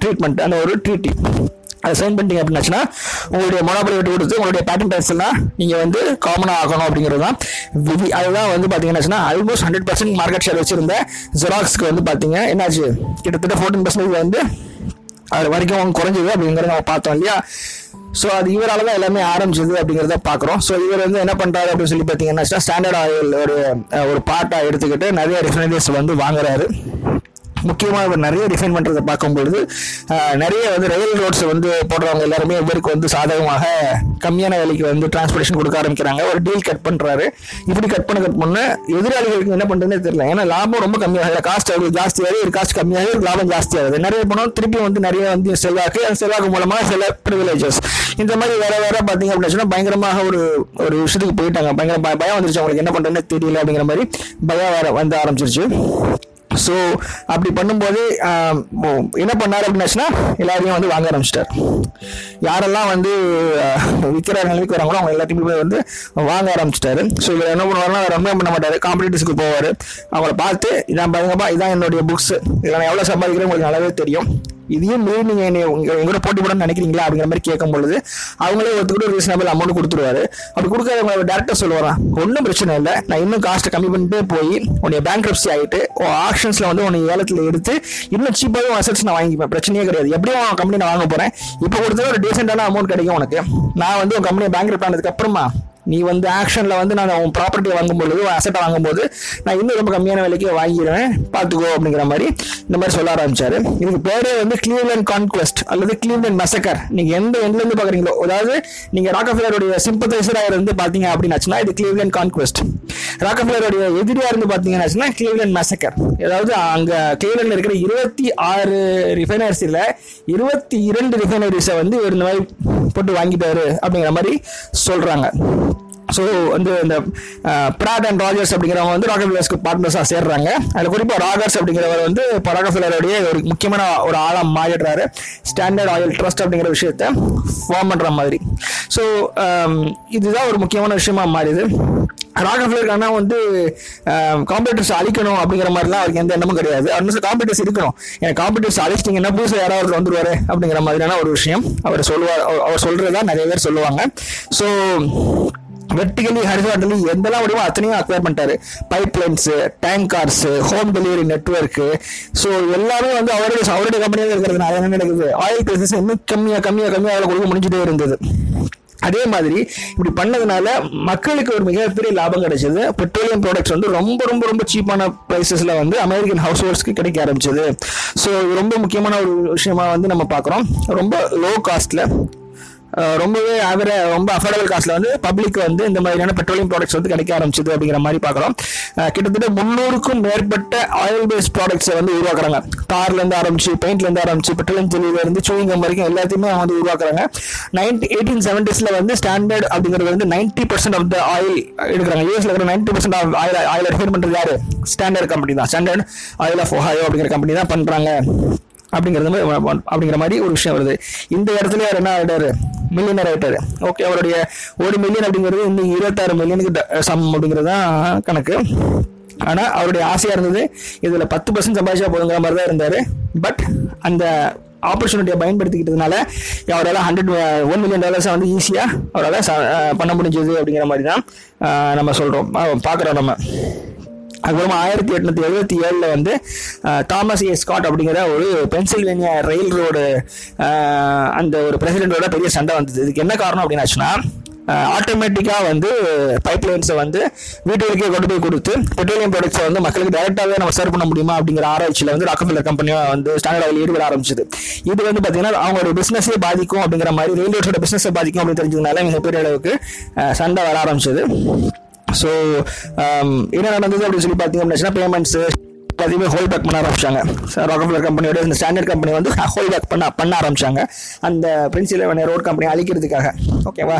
ட்ரீட்மெண்ட் அந்த ஒரு ட்ரீட்டி அதை சைன் பண்ணிட்டீங்க அப்படின்னாச்சுன்னா உங்களுடைய மொனாபலி விட்டு கொடுத்து உங்களுடைய பேட்டன் ரைட்ஸ் நீங்கள் வந்து காமனாக ஆகணும் அப்படிங்கிறது தான் விதி. அதுதான் வந்து பார்த்தீங்கன்னா almost hundred percent market share வச்சிருந்த ஜெராக்ஸ்க்கு வந்து பார்த்தீங்க. என்னாச்சு? கிட்டத்தட்ட ஃபோர்டீன் பர்சன்டேஜ் வந்து அது வரைக்கும் அவங்க குறைஞ்சது அப்படிங்கிறத நம்ம பார்த்தோம் இல்லையா? ஸோ அது இவரால் தான் எல்லாமே ஆரம்பிச்சது அப்படிங்கிறத பார்க்குறோம். ஸோ இவர் வந்து என்ன பண்ணுறாரு அப்படின்னு சொல்லி பார்த்தீங்கன்னா ஸ்டாண்டர்ட் ஆயில் ஒரு ஒரு பார்ட்டாக எடுத்துக்கிட்டு நிறைய ரிஃபைனரிஸ் வந்து வாங்குறாரு. முக்கியமாக இவர் நிறைய டிஃபைன் பண்ணுறதை பார்க்கும்பொழுது நிறைய வந்து ரயில் ரோட்ஸ் வந்து போடுறவங்க எல்லாருமே இவருக்கு வந்து சாதகமாக கம்மியான விலைக்கு வந்து டிரான்ஸ்போர்ட்டேஷன் கொடுக்க ஆரம்பிக்கிறாங்க. ஒரு டீல் கட் பண்ணுறாரு இப்படி கட் பண்ண கட் பண்ண எதிராளிகளுக்கு என்ன பண்ணுறதுனே தெரியல. ஏன்னா லாபம் ரொம்ப கம்மியாக காஸ்ட் அவ்வளோ ஜாஸ்தியாகி ஒரு காஸ்ட் கம்மியாகி ஒரு லாபம் ஜாஸ்தியாகுது நிறைய பணம் திருப்பி வந்து நிறைய வந்து செல்வாக்கு அந்த செல்வாக்கு மூலமாக சில ப்ரிவிலேஜஸ் இந்த மாதிரி வேற வேற பார்த்தீங்க அப்படின்னு சொன்னால் பயங்கரமாக ஒரு ஒரு விஷயத்துக்கு போயிட்டாங்க. பயங்கர பயம் வந்துருச்சு. அவங்களுக்கு என்ன பண்ணுறதுன்னு தெரியல அப்படிங்கிற மாதிரி பயம் வேற வந்து ஆரம்பிச்சிருச்சு. ஸோ அப்படி பண்ணும்போது என்ன பண்ணார் அப்படின்னாச்சுன்னா எல்லாரையும் வந்து வாங்க ஆரம்பிச்சிட்டார். யாரெல்லாம் வந்து விற்கிற நிலைக்கு வராங்களோ அவங்க எல்லாத்தையுமே போய் வந்து வாங்க ஆரம்பிச்சிட்டாரு. ஸோ இவர் என்ன பண்ணுவாருன்னா ரொம்ப பண்ண மாட்டார். காம்படிட்டர்ஸ்க்கு போவார். அவங்கள பார்த்து இதான் பாருங்கப்பா இதான் என்னுடைய புக்ஸ் இதில் நான் எவ்வளோ சம்பாதிக்கிறேன் உங்களுக்கு நல்லாவே தெரியும். இதையும் மீறி நீங்க என்னை உங்க உங்களோட போட்டி போடணும்னு நினைக்கிறீங்களா அப்படிங்கிற மாதிரி கேட்கும் பொழுது அவங்களே ஒருத்தர் ரீசனபிள் அமௌண்ட் கொடுத்துருவாரு. அப்படி கொடுக்காதவங்க டேரக்டர் சொல்லுவாராம் ஒன்றும் பிரச்சனை இல்லை. நான் இன்னும் காஸ்ட்டை கம்மி பண்ணிட்டு போய் உன்னை பேங்க்ரப்சி ஆகிட்டு ஆப்ஷன்ஸ்ல வந்து உன்னை ஏலத்தில் எடுத்து இன்னும் சீப்பாகவும் அசட்ஸ் நான் வாங்கிப்பேன். பிரச்சனையே கிடையாது. எப்படியும் உன் கம்பெனி நான் வாங்க போறேன். இப்போ கொடுத்தா ஒரு டீசெண்டான அமௌண்ட் கிடைக்கும் உனக்கு. நான் வந்து உன் கம்பெனியை பேங்க் ஆனதுக்கு அப்புறமா நீ வந்து ஆக்ஷனில் வந்து நான் உன் ப்ராப்பர்ட்டியை வாங்கும்போது உன் அசட்டை வாங்கும்போது நான் இன்னும் ரொம்ப கம்மியான விலைக்கே வாங்கிடுவேன். பார்த்துக்கோ அப்படிங்கிற மாதிரி இந்த மாதிரி சொல்ல ஆரம்பிச்சாரு. இதுக்கு பேரே வந்து கிளீவ்லேண்ட் கான்குவெஸ்ட் அல்லது கிளீவ்லேண்ட் மெசக்கர் நீங்கள் எந்த எண்ட்லேருந்து பார்க்குறீங்களோ அதாவது நீங்கள் ராக்கஃபிலருடைய சிம்பத்தைசராக இருந்து பார்த்தீங்க அப்படின்னாச்சுன்னா இது கிளீவ்லேண்ட் கான்குவெஸ்ட் ராக்கஃபிலருடைய எதிரியாக இருந்து பாத்தீங்கன்னாச்சுன்னா கிளீவ்லேண்ட் மெசக்கர் அதாவது அங்கே கிளீவ்லேண்ட்ல இருக்கிற இருபத்தி ஆறு ரிஃபைனரிஸில் இருபத்தி இரண்டு ரிஃபைனரிஸை வந்து ஒரு இந்த மாதிரி போட்டு வாங்கிட்டாரு அப்படிங்கிற மாதிரி சொல்கிறாங்க ஸோ வந்து இந்த பிராட் அண்ட் ராஜர்ஸ் அப்படிங்கிறவங்க வந்து ராகஃபிலர்ஸ்க்கு பார்ட்னர்ஸாக சேர்றாங்க. அதில் குறிப்பாக ராகர்ஸ் அப்படிங்கிறவர் வந்து இப்போ ஒரு முக்கியமான ஒரு ஆளாக மாறிடுறாரு. ஸ்டாண்டர்ட் ஆயில் ட்ரஸ்ட் அப்படிங்கிற விஷயத்த ஃபார்ம் பண்ணுற மாதிரி. ஸோ இதுதான் ஒரு முக்கியமான விஷயமா மாறிது ராகஃபிலருக்கு ஆனால் வந்து காம்படிட்டர்ஸ் அழிக்கணும் அப்படிங்கிற மாதிரிலாம் அவருக்கு எந்த எண்ணமும் கிடையாது. அவர் காம்படிட்டர்ஸ் இருக்கணும். எனக்கு காம்படிட்டர்ஸ் அழிச்சிட்டிங்கன்னா புதுசாக யாராவது வந்துருவாரு அப்படிங்கிற மாதிரியான ஒரு விஷயம் அவர் சொல்லுவார் அவர் சொல்கிறதா நிறைய பேர் சொல்லுவாங்க. ஸோ வெர்டிகலி ஹரிசாண்டலி எந்தெல்லாம் முடியுமோ அத்தனையும் அக்வயர் பண்ணிட்டாரு. Pipe lines tank cars home delivery network so எல்லாமே வந்து அவருடைய அவருடைய கம்பெனியாக இருக்கிறதுனால என்ன நடக்குது? ஆயில் பிரைசஸ் இன்னும் கம்மியாக கம்மியாக கம்மியாக அதில் கொடுக்க முடிஞ்சுட்டே இருந்தது. அதே மாதிரி இப்படி பண்ணதுனால மக்களுக்கு ஒரு மிகப்பெரிய லாபம் கிடைச்சது. பெட்ரோலியம் ப்ராடக்ட்ஸ் வந்து ரொம்ப ரொம்ப ரொம்ப சீப்பான ப்ரைஸஸில் வந்து அமெரிக்கன் ஹவுஸ் ஹோல்ட்ஸ்க்கு கிடைக்க ஆரம்பிச்சது. ஸோ இது ரொம்ப முக்கியமான ஒரு விஷயமா வந்து நம்ம பார்க்குறோம். ரொம்ப லோ காஸ்ட்டில் ரொம்பவே ஆவரே ரொம்ப அஃபோர்டபுள் காஸ்ட்ல வந்து பப்ளிக் வந்து இந்த மாதிரியான பெட்ரோலியம் ப்ராடக்ட்ஸ் வந்து கிடைக்க ஆரம்பிச்சது அப்படிங்கிற மாதிரி பார்க்குறோம். கிட்டத்தட்ட முந்நூறுக்கும் மேற்பட்ட ஆயில் பேஸ்ட் ப்ராடக்ட்ஸை வந்து உருவாக்குறாங்க. கார்ல இருந்து ஆரம்பிச்சு பெயிண்ட்ல இருந்து ஆரம்பிச்சு பெட்ரோலியம் ஜெல்லியில இருந்து சூயிங்கம் வரைக்கும் எல்லாத்தையுமே வந்து உருவாக்குறாங்க. நைன்டி எயிட்டீன் செவன்டிஸ்ல வந்து ஸ்டாண்டர்ட் அப்படிங்கிறது வந்து ninety percent of the oil எடுக்கிறாங்க. யூஎஸ்ல இருக்கிற ninety percent of oil oil refer பண்றது யாரு? ஸ்டாண்டர்ட் கம்பெனி தான். ஸ்டாண்டர்ட் ஆயில் ஆஃப் ஒஹாயோ அப்படிங்கிற கம்பெனி தான் பண்றாங்க. அப்படிங்கிறது மாதிரி- அப்படிங்கிற மாதிரி ஒரு விஷயம் வருது. இந்த இடத்துல அவர் என்ன ஆகிட்டாரு மில்லியனர் ஆகிட்டாரு ஓகே அவருடைய ஒரு மில்லியன் அப்படிங்கிறது இன்னும் இருபத்தாறு மில்லியனுக்கு ட- சமம் அப்படிங்கிறது தான் கணக்கு. ஆனால் அவருடைய ஆசையாக இருந்தது இதில் பத்து பர்சன்ட் சம்பாதிச்சா போதுங்கிற மாதிரி தான் இருந்தார். பட் அந்த ஆப்பர்ச்சுனிட்டியை பயன்படுத்திக்கிட்டதுனால அவரால் ஹண்ட்ரட் ஒன் மில்லியன் டாலர்ஸை வந்து ஈஸியாக அவரால் பண்ண முடிஞ்சது அப்படிங்கிற மாதிரி தான் நம்ம சொல்கிறோம் பார்க்குறோம் நம்ம. அதுக்கப்புறமா ஆயிரத்தி எட்நூத்தி எழுபத்தி ஏழில் வந்து தாமஸ் ஏ ஸ்காட் அப்படிங்கிற ஒரு பென்சில்வேனியா ரயில் ரோடு அந்த ஒரு பிரசிடென்டோட பெரிய சண்டை வந்தது. இதுக்கு என்ன காரணம் அப்படின்னாச்சுன்னா ஆட்டோமேட்டிக்காக வந்து பைப் லைன்ஸை வந்து வீட்டுகளுக்கே கொண்டு போய் கொடுத்து பெட்ரோலியம் ப்ராடக்ட்ஸை வந்து மக்களுக்கு டைரெக்டாகவே நம்ம சர்வ் பண்ண முடியுமா அப்படிங்கிற ஆராய்ச்சியில் வந்து ராக்கஃபில்லர் கம்பெனியாக வந்து ஸ்டாண்டர்ட் ஆயில் ஈடுபட ஆரம்பிச்சது. இது வந்து பார்த்தீங்கன்னா அவங்களோட பிஸ்னஸே பாதிக்கும் அப்படிங்கிற மாதிரி ரயில்வேஸோட பிஸ்னஸை பாதிக்கும் அப்படின்னு தெரிஞ்சதுனால மிகப்பெரிய அளவுக்கு சண்டை வர ஆரம்பிச்சது. ஸோ um, என்ன நடந்தது அப்படின்னு சொல்லி பார்த்தீங்க அப்படின்னா பேமெண்ட்ஸு எல்லாத்தையுமே ஹோல் பேக் பண்ண ஆரம்பிச்சாங்க. ராக்கஃபிலர் கம்பெனியோட இந்த ஸ்டாண்டர்ட் கம்பெனி வந்து ஹோல் பேக் பண்ண பண்ண ஆரம்பிச்சாங்க. அந்த பிரின்சில் ரோட் கம்பெனி அழிக்கிறதுக்காக. ஓகேவா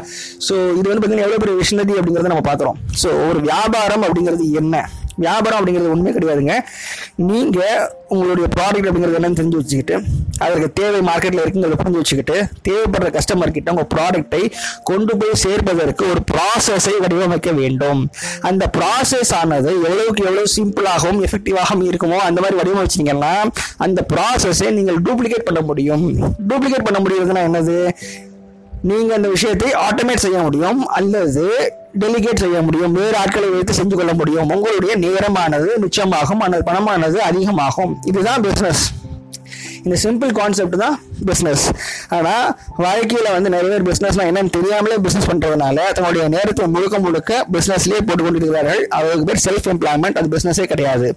ஸோ இது வந்து பார்த்தீங்கன்னா எவ்வளோ பெரிய விஷனதி அப்படிங்கிறத நம்ம பார்க்குறோம். ஸோ ஒரு வியாபாரம் அப்படிங்கிறது என்ன? வியாபாரம் அப்படிங்கிறது ஒன்றுமே கிடையாதுங்க. நீங்கள் உங்களுடைய ப்ராடக்ட் அப்படிங்கிறது என்னன்னு தெரிஞ்சு வச்சுக்கிட்டு அதற்கு தேவை மார்க்கெட்டில் இருக்குங்கிறத புரிஞ்சு வச்சுக்கிட்டு தேவைப்படுற கஸ்டமர் கிட்ட உங்க ப்ராடக்ட்டை கொண்டு போய் சேர்ப்பதற்கு ஒரு ப்ராசஸை வடிவமைக்க வேண்டும். அந்த ப்ராசஸ் ஆனது எவ்வளவுக்கு எவ்வளோ சிம்பிளாகவும் எஃபெக்டிவாகவும் இருக்குமோ அந்த மாதிரி வடிவமைச்சீங்கன்னா அந்த ப்ராசஸை நீங்கள் டூப்ளிகேட் பண்ண முடியும். டூப்ளிகேட் பண்ண முடியுதுன்னா என்னது? நீங்க அந்த விஷயத்தை ஆட்டோமேட் செய்ய முடியும் அல்லது டெலிகேட் செய்ய முடியும் வேறு ஆட்களை வைத்து செஞ்சு கொள்ள முடியும். உங்களுடைய நேரமானது மிச்சமாகும் அந்த பணமானது அதிகமாகும். இதுதான் பிசினஸ் இந்த சிம்பிள் கான்செப்ட் தான் பிஸ்னஸ் ஆனால் வாழ்க்கையில் வந்து நிறைய பேர் பிஸ்னஸ்னா என்னன்னு தெரியாமலே பிஸ்னஸ் பண்ணுறதுனால தன்னுடைய நேரத்தை முழுக்க முழுக்க பிஸ்னஸ்லேயே போட்டு கொண்டிருக்கிறார்கள் அவருக்கு பேர் செல்ஃப் எம்ப்ளாய்மெண்ட் அது பிஸ்னஸே கிடையாது.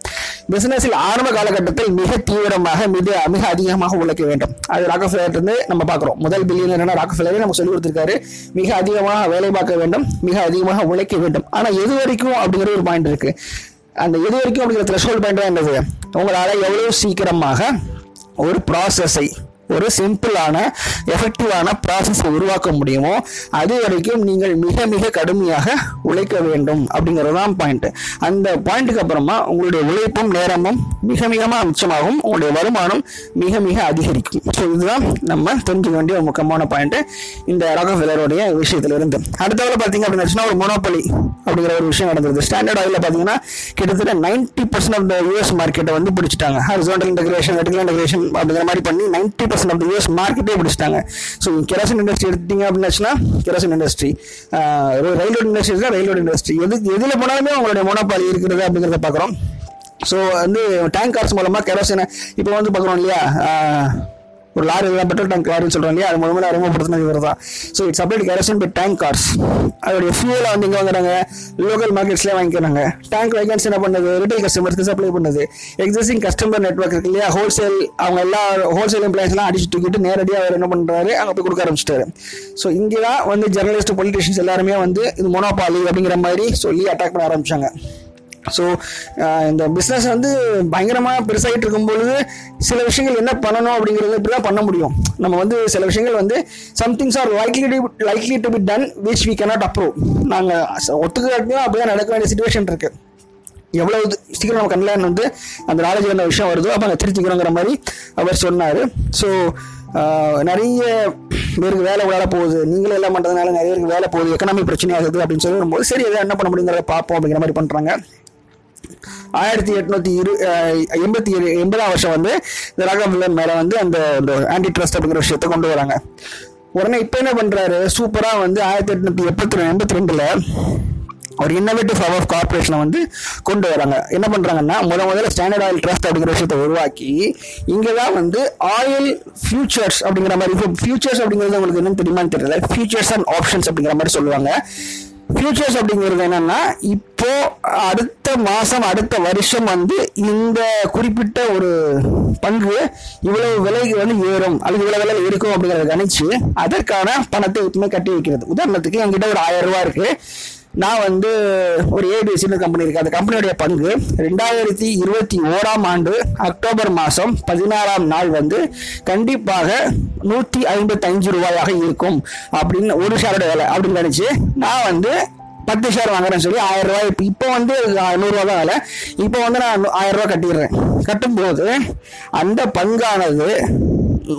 பிஸ்னஸில் ஆரம்ப காலகட்டத்தில் மிக தீவிரமாக மிக மிக அதிகமாக உழைக்க வேண்டும். அது ராக்கஃபிலர் இருந்து நம்ம பார்க்குறோம். முதல் பில்லியனர் ராக்கஃபிலரே நம்ம சொல்லி கொடுத்துருக்காரு. மிக அதிகமாக வேலை பார்க்க வேண்டும் மிக அதிகமாக உழைக்க வேண்டும். ஆனால் எது வரைக்கும் அப்படிங்கிற ஒரு பாயிண்ட் இருக்குது அந்த எது வரைக்கும் அப்படிங்கிற த்ரெஷோல்ட் பாயிண்ட் தான் என்னது? உங்களால் எவ்வளோ சீக்கிரமாக ஒரு ப்ராசஸை ஒரு சிம்பிளான எஃபெக்டிவான ப்ராசஸை உருவாக்க முடியுமோ அது வரைக்கும் நீங்கள் மிக மிக கடுமையாக உழைக்க வேண்டும் அப்படிங்கிறது தான் பாயிண்ட் அந்த பாயிண்ட்டுக்கு அப்புறமா உங்களுடைய உழைப்பும் நேரமும் மிக மிகமாக மிச்சமாகும். உங்களுடைய வருமானம் மிக மிக அதிகரிக்கும். ஸோ இதுதான் நம்ம தெரிஞ்சுக்க வேண்டிய ஒரு முக்கியமான பாயிண்ட் இந்த ராகஃபெல்லருடைய விஷயத்துல இருந்து அடுத்தவரை பார்த்தீங்க அப்படின்னு ஒரு மோனோபலி அப்படிங்கிற ஒரு விஷயம் நடந்தது ஸ்டாண்டர்ட் ஆயில் பார்த்தீங்கன்னா கிட்டத்தட்ட ninety percent of the US மார்க்கெட்டை வந்து பிடிச்சிட்டாங்க. ஹரிசோண்டல் இன்டகிரேஷன் வெர்டிகல் இன்டகிரேஷன் அப்படிங்கிற மாதிரி பண்ணி ninety percent of the US மார்க்கெட்டே பிடிச்சிட்டாங்க ஸோ கெரோசின் இண்டஸ்ட்ரி எடுத்தீங்க அப்படின்னாச்சுன்னா கெரோசின் இண்டஸ்ட்ரி ரயில்வே இண்டஸ்ட்ரி தான் ரயில்வே இண்டஸ்ட்ரி எது எதில் போனாலுமே அவங்களுடைய மோனோபாலி இருக்கிறது அப்படிங்கிறத பார்க்குறோம். ஸோ வந்து டேங்க் கார்ஸ் மூலமாக கெரோசினை இப்போ வந்து பார்க்குறோம் இல்லையா? ஒரு லாரி எல்லாம் பெட்ரோல் டேங்க் லாரின்னு சொல்கிறோம் இல்லையா? அது மூலமாக அறிமுகப்படுத்தினது இவர் தான் so it's update kerosene by tank cars அதோடைய ஃபியூலை வந்து இங்கே வாங்குறாங்க. லோக்கல் மார்க்கெட்ஸ்லேயே வாங்கிக்கிறாங்க. டேங்க் வேகன்சி என்ன பண்ணுது? ரிட்டைல் கஸ்டமர்ஸ்க்கு சப்ளை பண்ணுது. எக்ஸிஸ்டிங் கஸ்டமர் நெட்ஒர்க் இருக்கு இல்லையா? ஹோல்சேல் அவங்க எல்லா ஹோல்சேல் எம்ப்ளாயிஸ்லாம் அடிச்சு தூக்கிட்டு நேரடியாக அவர் என்ன பண்ணுறாரு அங்கே போய் கொடுக்க ஆரம்பிச்சிட்டாரு. ஸோ இங்கே தான் வந்து ஜெர்னலிஸ்ட் பொலிட்டிஷியன்ஸ் எல்லாருமே வந்து இது மொனோபாலி அப்படிங்கிற மாதிரி சொல்லி அட்டாக் பண்ண ஆரம்பிச்சாங்க. ஸோ இந்த பிஸ்னஸ் வந்து பயங்கரமாக பெருசாகிட்டு இருக்கும்பொழுது சில விஷயங்கள் என்ன பண்ணணும் அப்படிங்கிறது இப்படி தான் பண்ண முடியும். நம்ம வந்து சில விஷயங்கள் வந்து somethings are likely to likely to be done which we cannot approve நாங்கள் ஒத்துக்கிட்டே அப்படி தான் நடக்க வேண்டிய சுச்சுவேஷன் இருக்குது எவ்வளோ சீக்கிரம் நம்ம கண்ணில் வந்து அந்த நாலேஜ் என்ன விஷயம் வருதோ அப்போ அங்கே திருத்திக்கிறோங்கிற மாதிரி அவர் சொன்னார். ஸோ நிறைய பேருக்கு வேலை விளையாட போகுது. நீங்களே எல்லாம் பண்ணுறதுனால நிறைய பேருக்கு வேலை போகுது. எக்கனாமி பிரச்சனை ஆகுது அப்படின்னு சொல்லி வரும்போது சரி எதாவது என்ன பண்ண முடியுங்கிறத பார்ப்போம் அப்படிங்கிற மாதிரி பண்ணுறாங்க ஆயிரத்தி எட்நூத்தி இரு எண்பத்தி ஏழு எண்பதாம் வருஷம் வந்து இந்த ராகவன் மேல வந்து அந்த ஆன்டி ட்ரஸ்ட் அப்படிங்கிற விஷயத்த கொண்டு வராங்க. உடனே இப்போ என்ன பண்றாரு? சூப்பரா வந்து ஆயிரத்தி எட்நூத்தி எண்பத்தி எண்பத்தி ரெண்டுல ஒரு இன்னோவேட்டிவ் ஃபார்ம் ஆஃப் கார்பரேஷனை வந்து கொண்டு வராங்க. என்ன பண்ணுறாங்கன்னா முத முதல்ல ஸ்டாண்டர்ட் ஆயில் ட்ரஸ்ட் அப்படிங்கிற விஷயத்தை உருவாக்கி இங்கே தான் வந்து ஆயில் ஃபியூச்சர்ஸ் அப்படிங்கிற மாதிரி ஃபியூச்சர்ஸ் அப்படிங்கிறது உங்களுக்கு என்னன்னு தெரியுமான்னு தெரியல. ஃபியூச்சர்ஸ் அண்ட் ஆப்ஷன்ஸ் அப்படிங்கிற மாதிரி சொல்லுவாங்க. ஃபியூச்சர்ஸ் அப்படிங்கிறது என்னன்னா இப்போ அடுத்த மாதம் அடுத்த வருஷம் வந்து இந்த குறிப்பிட்ட ஒரு பங்கு இவ்வளவு விலைக்கு வந்து ஏறும் அல்லது இவ்வளவு விலையில் இருக்கும் அப்படிங்கறத கணிச்சு அதற்கான பணத்தை எப்பவுமே கட்டி வைக்கிறது. உதாரணத்துக்கு என்கிட்ட ஒரு ஆயிரம் ரூபாய் இருக்கு. நான் வந்து ஒரு ஏபிசின்னு கம்பெனி இருக்கு. அந்த கம்பெனியுடைய பங்கு ரெண்டாயிரத்தி இருபத்தி ஓராம் ஆண்டு அக்டோபர் மாதம் பதினாறாம் நாள் வந்து கண்டிப்பாக நூற்றி ஐம்பத்தஞ்சு ரூபாயாக இருக்கும் அப்படின்னு ஒரு ஷேரோட வேலை அப்படின்னு நினச்சி நான் வந்து பத்து ஷேர் வாங்குறேன்னு சொல்லி ஆயிரம் ரூபாய் இப்போ இப்போ வந்து நூறுரூவா தான் வேலை. இப்போ வந்து நான் ஆயிரம் ரூபாய் கட்டிடுறேன். கட்டும்போது அந்த பங்கானது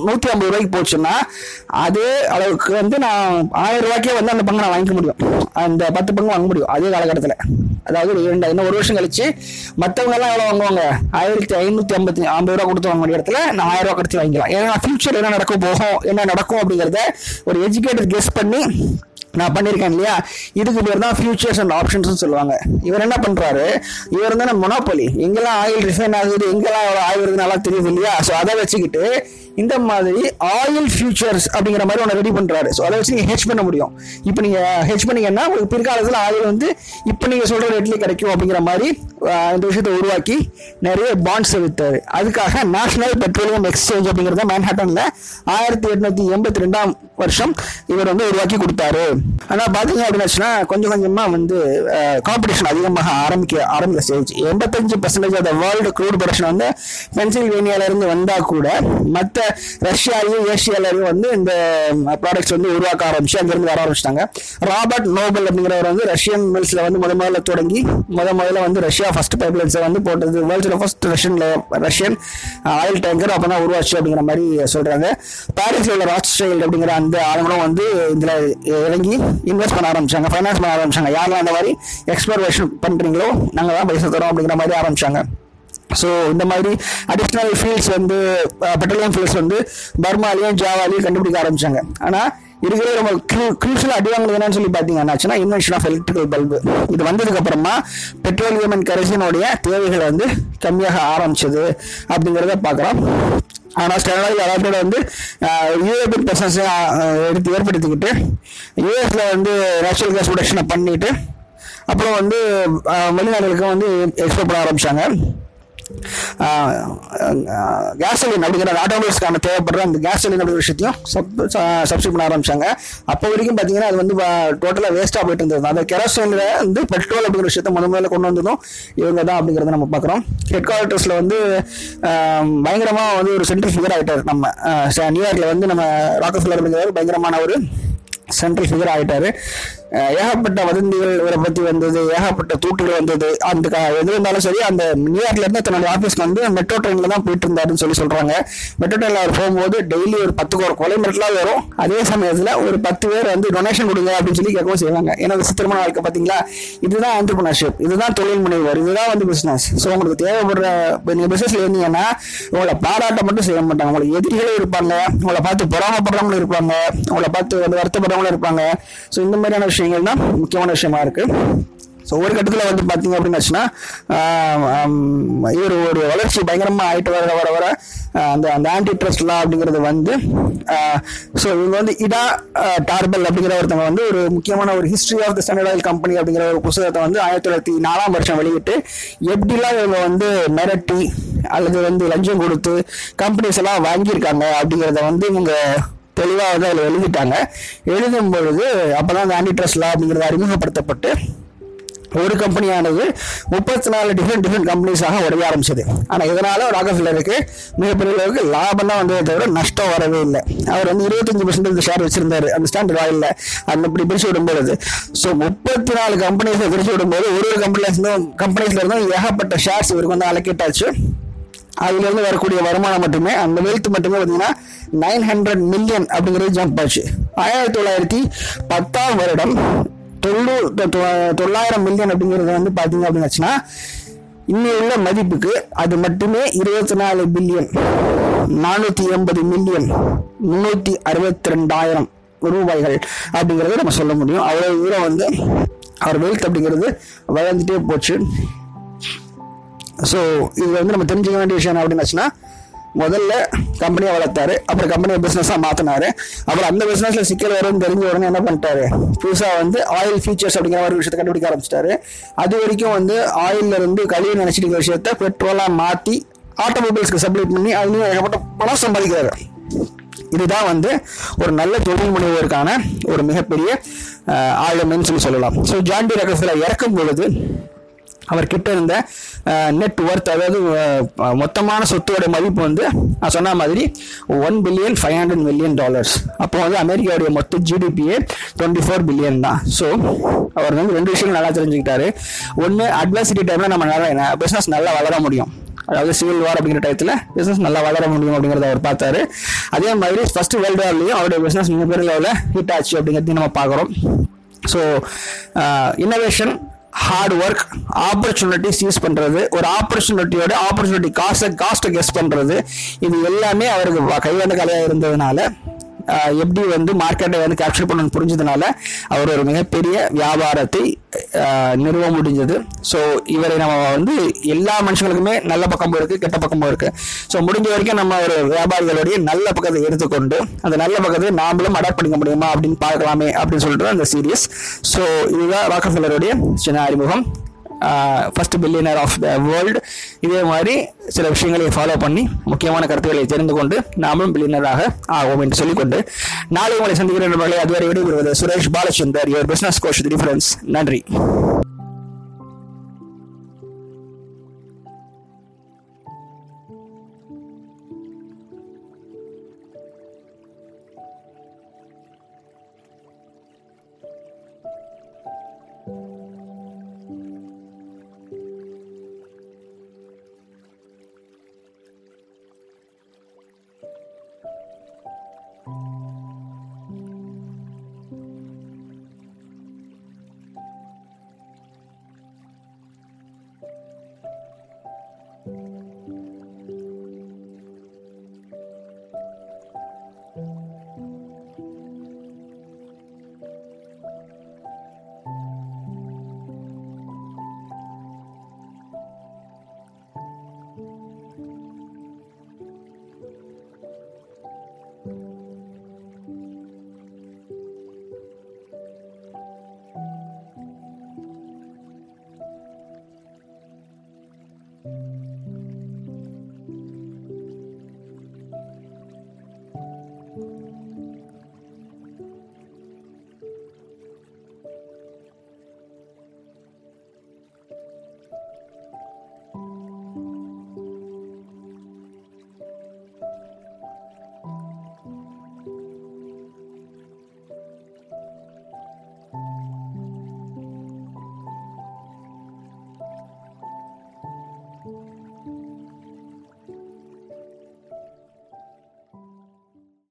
நூற்றி ஐம்பது ரூபாய்க்கு போச்சுன்னா அதே அளவுக்கு வந்து நான் ஆயிரம் ரூபாய்க்கே வந்து அந்த பங்கு நான் வாங்கிக்க முடியும். அந்த பத்து பங்கு வாங்க முடியும் அதே காலகட்டத்தில். அதாவது ஒரு இரண்டு இன்னும் ஒரு வருஷம் கழிச்சு மற்றவங்க எல்லாம் எவ்வளோ வாங்குவாங்க? ஆயிரத்தி ஐநூற்றி ஐம்பத்தி ஐம்பது ரூபா கொடுத்து வாங்க வேண்டிய இடத்துல நான் ஆயிரம் ரூபா கொடுத்து வாங்கிக்கலாம். ஏன்னா ஃபியூச்சர் என்ன நடக்க போகும் என்ன நடக்கும் அப்படிங்கிறத ஒரு எஜுகேட்டட் கெஸ் பண்ணி நான் பண்ணியிருக்கேன் இல்லையா? இதுக்கு பேர் தான் ஃபியூச்சர்ஸ் அண்ட் ஆப்ஷன்ஸ்னு சொல்லுவாங்க. இவர் என்ன பண்ணுறாரு இவர் தானே மொனோபொலி எங்கெல்லாம் ஆயில் ரிஃபைன் ஆகுது எங்கெல்லாம் எவ்வளோ ஆயில் நல்லா தெரியுது இல்லையா? ஸோ அதை வச்சுக்கிட்டு இந்த மாதிரி ஆயில் ஃபியூச்சர்ஸ் அப்படிங்கிற மாதிரி ஒன்று ரெடி பண்ணுறாரு ஸோ அதை வச்சு நீங்கள் ஹெச் பண்ண முடியும். இப்போ நீங்கள் ஹெச் பண்ணீங்கன்னா உங்களுக்கு பிற்காலத்தில் ஆயில் வந்து இப்போ நீங்கள் சொல்கிற ரேட்லேயே கிடைக்கும் அப்படிங்கிற மாதிரி இந்த விஷயத்தை உருவாக்கி நிறைய பாண்ட்ஸை விற்றாரு அதுக்காக நேஷனல் பெட்ரோலியம் எக்ஸ்சேஞ்ச் அப்படிங்கிறத மேன்ஹாட்டனில் ஆயிரத்தி எட்நூற்றி எண்பத்தி ரெண்டாம் வருஷம் இவர் வந்து உருவாக்கி கொடுத்தாரு. ஆனால் பார்த்தீங்க அப்படின்னாச்சுன்னா கொஞ்சம் கொஞ்சமாக வந்து காம்படிஷன் அதிகமாக ஆரம்பிக்க ஆரம்பிக்க ஸ்டேஜ் எண்பத்தஞ்சு percentage of world crude production வந்து பென்சில்வேனியாவிலேருந்து வந்தால் கூட மற்ற ரஷ்யாலையும் ஏஷியாலையும் வந்து இந்த ப்ராடக்ட்ஸ் வந்து உருவாக்க ஆரம்பிச்சு அங்கிருந்து வர ஆரம்பிச்சிட்டாங்க. ராபர்ட் நோபல் அப்படிங்கிறவர் வந்து ரஷ்யன் மில்ஸில் வந்து முத முதல்ல தொடங்கி முத முதல்ல வந்து ரஷ்யா ஃபர்ஸ்ட் பைப்லைன்ஸை வந்து போட்டது. வேர்ல்ட்ல first Russian Russian oil tanker அப்போ தான் உருவாச்சு அப்படிங்கிற மாதிரி சொல்கிறாங்க பாரிஸில் உள்ள ராட்ஸ்டைல்ட் அப்படிங்கிற அந்த ஆளுங்களும் வந்து இதில் இறங்கி இன்வெஸ்ட் பண்ண ஆரம்பிச்சாங்க ஃபைனான்ஸ் பண்ண ஆரம்பிச்சாங்க. யாரெல்லாம் அந்த மாதிரி எக்ஸ்ப்ளோரேஷன் பண்ணுறீங்களோ நாங்கள் தான் பைசா தரோம் அப்படிங்கிற மாதிரி ஆரம்பிச்சாங்க. ஸோ இந்த மாதிரி அடிஷ்னல் ஃபீல்ட்ஸ் வந்து uh, பெட்ரோலியம் ஃபீல்ட்ஸ் வந்து பர்மாலையும் ஜாவாலையும் கண்டுபிடிக்க ஆரம்பிச்சாங்க. ஆனால் இருக்கிற ரொம்ப க்ரூஷியல் அடி வாங்குறது என்னன்னு சொல்லி பார்த்தீங்கன்னா இன்வென்ஷன் ஆஃப் எலக்ட்ரிக்கல் பல்பு இது வந்ததுக்கப்புறமா பெட்ரோலியம் அண்ட் கரசினுடைய தேவைகள் வந்து கம்மியாக ஆரம்பிச்சது அப்படிங்கிறத பார்க்குறோம். ஆனால் ஸ்டெர்லைல் அடாப்டர் வந்து uh, யூரோப்பியன் பர்சன்ஸை uh, எடுத்து ஏற்படுத்திக்கிட்டு யூஎஸில் வந்து நேச்சுரல் கேஸ் ப்ரொடக்ஷனை பண்ணிட்டு அப்புறம் வந்து அஹ், வெளிநாடுகளுக்கு வந்து எக்ஸ்போர்ட் பண்ண ஆரம்பித்தாங்க கேசலின் அப்படிங்கிற ஆட்டோமொபைல்ஸ்க்கான தேவைப்படுற அந்த கேசலின் அப்படிங்கிற விஷயத்தையும் சப்ஸ்டியூட் பண்ண ஆரம்பிச்சாங்க. அப்போ வரைக்கும் பார்த்தீங்கன்னா அது வந்து டோட்டலாக வேஸ்ட்டாக போயிட்டு இருந்தது. அந்த கெரோசினில் வந்து பெட்ரோல் அப்படிங்கிற விஷயத்த முத முதல்ல கொண்டு வந்ததும் இவங்க தான் அப்படிங்கிறத நம்ம பார்க்குறோம் ஹெட் குவார்ட்டர்ஸில் வந்து பயங்கரமாக வந்து ஒரு சென்ட்ரல் ஃபிகர் ஆகிட்டார் நம்ம நியூயார்க்கில் வந்து நம்ம ராக்கஃபில்லர் அப்படிங்கிறவர் பயங்கரமான ஒரு சென்ட்ரல் ஃபிகர் ஆகிட்டார் ஏகப்பட்ட வதந்திகள் இவரை பற்றி வந்தது ஏகப்பட்ட தூட்டுகள் வந்தது. அந்த க- எது இருந்தாலும் சரி அந்த நியூயார்க்ல இருந்து தன்னோட ஆஃபீஸ்க்கு வந்து மெட்ரோ ட்ரெயினில் தான் போயிட்டு இருந்தாருன்னு சொல்லி சொல்றாங்க. மெட்ரோ ட்ரெயின்ல அவர் போகும்போது டெய்லி ஒரு பத்து ஒரு கொலை மிரட்டலாம் வரும். அதே சமயத்தில் ஒரு பத்து பேர் வந்து டொனேஷன் கொடுங்க அப்படின்னு சொல்லி கேட்கவும் செய்வாங்க. ஏன்னா விசித்திரமான வாழ்க்கை பார்த்தீங்களா இதுதான் ஆண்டர்பிரினர்ஷிப் இதுதான் தொழில் முனைவர். இதுதான் வந்து பிசினஸ் ஸோ உங்களுக்கு தேவைப்படுற இப்போ நீங்கள் பிசினஸ்ல இருந்தீங்கன்னா உங்களை பாராட்ட மட்டும் செய்ய மாட்டாங்க. உங்களுக்கு எதிரிகளும் இருப்பாங்க. உங்களை பார்த்து பொறாமப்படுறவங்களும் இருப்பாங்க. உங்களை பார்த்து வந்து வருத்தப்படுறவங்களும் இருப்பாங்க. ஸோ இந்த மாதிரியான விஷயம் விஷயங்கள் தான் முக்கியமான விஷயமா இருக்கு. ஸோ ஒரு கட்டத்தில் வந்து பார்த்தீங்க அப்படின்னாச்சுன்னா இவர் ஒரு வளர்ச்சி பயங்கரமாக ஆகிட்டு வர வர வர அந்த அந்த ஆன்டி ட்ரஸ்ட்லாம் அப்படிங்கிறது வந்து ஸோ இவங்க வந்து இடா டார்பல் அப்படிங்கிற ஒருத்தவங்க வந்து ஒரு முக்கியமான ஒரு history of the standard oil company அப்படிங்கிற ஒரு புத்தகத்தை வந்து ஆயிரத்தி தொள்ளாயிரத்தி நாலாம் வருஷம் வெளியிட்டு எப்படிலாம் இவங்க வந்து மிரட்டி அல்லது வந்து லஞ்சம் கொடுத்து கம்பெனிஸ் எல்லாம் வாங்கியிருக்காங்க அப்படிங்கிறத வந்து இவங்க தெளிவாக வந்து அதில் எழுதிட்டாங்க. எழுதும் பொழுது அப்பதான் அந்த ஆன்டி ட்ரஸ்ட் லா அப்படிங்கிறது அறிமுகப்படுத்தப்பட்டு ஒரு கம்பெனியானது முப்பத்தி நாலு டிஃப்ரெண்ட் டிஃப்ரெண்ட் கம்பெனிஸாக உடைய ஆரம்பிச்சது. ஆனால் இதனால் ராகஃபில்லருக்கு மிகப்பெரிய அளவுக்கு லாபம் தான் வந்ததை தவிர நஷ்டம் வரவே இல்லை. அவர் வந்து இருபத்தஞ்சு பர்சன்ட் ஷேர் வச்சிருந்தாரு. அந்த ஸ்டாண்டர்ட் ஆயில்ல அந்த இப்படி பிரிச்சு விடும்போது ஸோ முப்பத்தி நாலு கம்பெனிஸை பிரித்து விடும்போது ஒரு ஒரு கம்பெனில இருந்தும் ஏகப்பட்ட ஷேர்ஸ் இவருக்கு வந்து அலக்கேட் ஆச்சு. அதுலேருந்து வரக்கூடிய வருமானம் மட்டுமே அந்த வெல்த் மட்டுமே பார்த்தீங்கன்னா நைன் ஹண்ட்ரட் மில்லியன் அப்படிங்கிறது ஜம்ப் ஆச்சு. ஆயிரத்தி தொள்ளாயிரத்தி பத்தாம் வருடம் தொண்ணூறு தொ- தொ- தொள்ளாயிரம் மில்லியன் அப்படிங்கிறது வந்து பார்த்தீங்க அப்படின்னு இன்னும் உள்ள மதிப்புக்கு அது மட்டுமே இருபத்தி நாலு பில்லியன் நானூற்றி எண்பது மில்லியன் முந்நூற்றி அறுபத்தி ரெண்டாயிரம் ரூபாய்கள் அப்படிங்கிறத நம்ம சொல்ல முடியும். அவ்வளோ தூரம் வந்து அவர் வெல்த் அப்படிங்கிறது வளர்ந்துட்டே போச்சு. ஸோ இது வந்து நம்ம தெரிஞ்சுக்க வேண்டிய விஷயம் என்ன அப்படின்னாச்சுன்னா முதல்ல கம்பெனியை வளர்த்தாரு அப்புறம் கம்பெனியை பிஸ்னஸாக மாற்றினாரு அப்புறம் அந்த பிஸ்னஸில் சிக்கல் வரும்னு தெரிஞ்ச உடனே என்ன பண்ணிட்டாரு? புதுசாக வந்து ஆயில் ஃபீச்சர்ஸ் அப்படிங்கிற மாதிரி விஷயத்தை கண்டுபிடிக்க ஆரம்பிச்சிட்டாரு. அது வரைக்கும் வந்து ஆயிலில் இருந்து கழிவு நினைச்சிட்டு இருக்கிற விஷயத்த பெட்ரோலாக மாற்றி ஆட்டோமொபைல்ஸ்க்கு சப்ளைட் பண்ணி அதுலேயும் ஏகப்பட்ட பணம் சம்பாதிக்கிறாரு. இதுதான் வந்து ஒரு நல்ல தொழில் முனைவோருக்கான ஒரு மிகப்பெரிய அஹ், ஆளுமைன்னு சொல்லி சொல்லலாம் ஸோ ஜான்டி ரகத்தில் இறக்கும் பொழுது அவர் கிட்ட இருந்த நெட் ஒர்த் அதாவது மொத்தமான சொத்தோட மதிப்பு வந்து நான் சொன்ன மாதிரி one billion five hundred million dollars அப்போ வந்து அமெரிக்காவுடைய மொத்த ஜிடிபியே டுவெண்ட்டி ஃபோர் பில்லியன் தான். ஸோ அவர் வந்து ரெண்டு விஷயங்கள் நல்லா தெரிஞ்சுக்கிட்டாரு. ஒன்று அட்வர்சிட்டி டைமில் நம்ம நல்லா பிஸ்னஸ் நல்லா வளர முடியும். அதாவது சிவில் வார் அப்படிங்கிற டயத்தில் பிஸ்னஸ் நல்லா வளர முடியும் அப்படிங்கிறத அவர் பார்த்தாரு. அதே மாதிரி ஃபர்ஸ்ட் வேர்ல்டு வார்லையும் அவருடைய பிஸ்னஸ் மிகப்பெரிய லெவலில் ஹிட் ஆச்சு அப்படிங்கிறதையும் நம்ம பார்க்குறோம். So innovation hard work opportunity seize பண்ணுறது ஒரு ஆப்பர்ச்சுனிட்டியோட ஆப்பர்ச்சுனிட்டி காஸ்ட்டை காஸ்ட்டை கெஸ் பண்ணுறது இது எல்லாமே அவருக்கு வ- கைவந்த கலையாக இருந்ததுனால எப்படி வந்து மார்க்கெட்டை வந்து கேப்சர் பண்ணணும்னு புரிஞ்சதுனால அவர் ஒரு மிகப்பெரிய வியாபாரத்தை நிறுவ முடிஞ்சது. ஸோ இவரை நம்ம வந்து எல்லா மனுஷங்களுக்குமே நல்ல பக்கமும் இருக்குது கெட்ட பக்கமும் இருக்குது ஸோ முடிஞ்ச வரைக்கும் நம்ம ஒரு வியாபாரிகளுடைய நல்ல பக்கத்தை எடுத்துக்கொண்டு அந்த நல்ல பக்கத்தை நாமளும் அடாப்ட் பண்ணிக்க முடியுமா அப்படின்னு பார்க்கலாமே அப்படின்னு சொல்லிட்டு அந்த சீரியஸ் ஸோ இதுதான் ராக்கஃபெல்லருடைய சின்ன அறிமுகம். First billionaire of the world இதே மாதிரி சில விஷயங்களை ஃபாலோ பண்ணி முக்கியமான கருத்துக்களை தெரிந்து கொண்டு நாமும் பில்லியனராக ஆகும் என்று சொல்லிக்கொண்டு நாளை உங்களை சந்திக்கிற நண்பர்களை. அதுவரை விடைபெறுவது Suresh Balachandar. Your business coach difference நன்றி.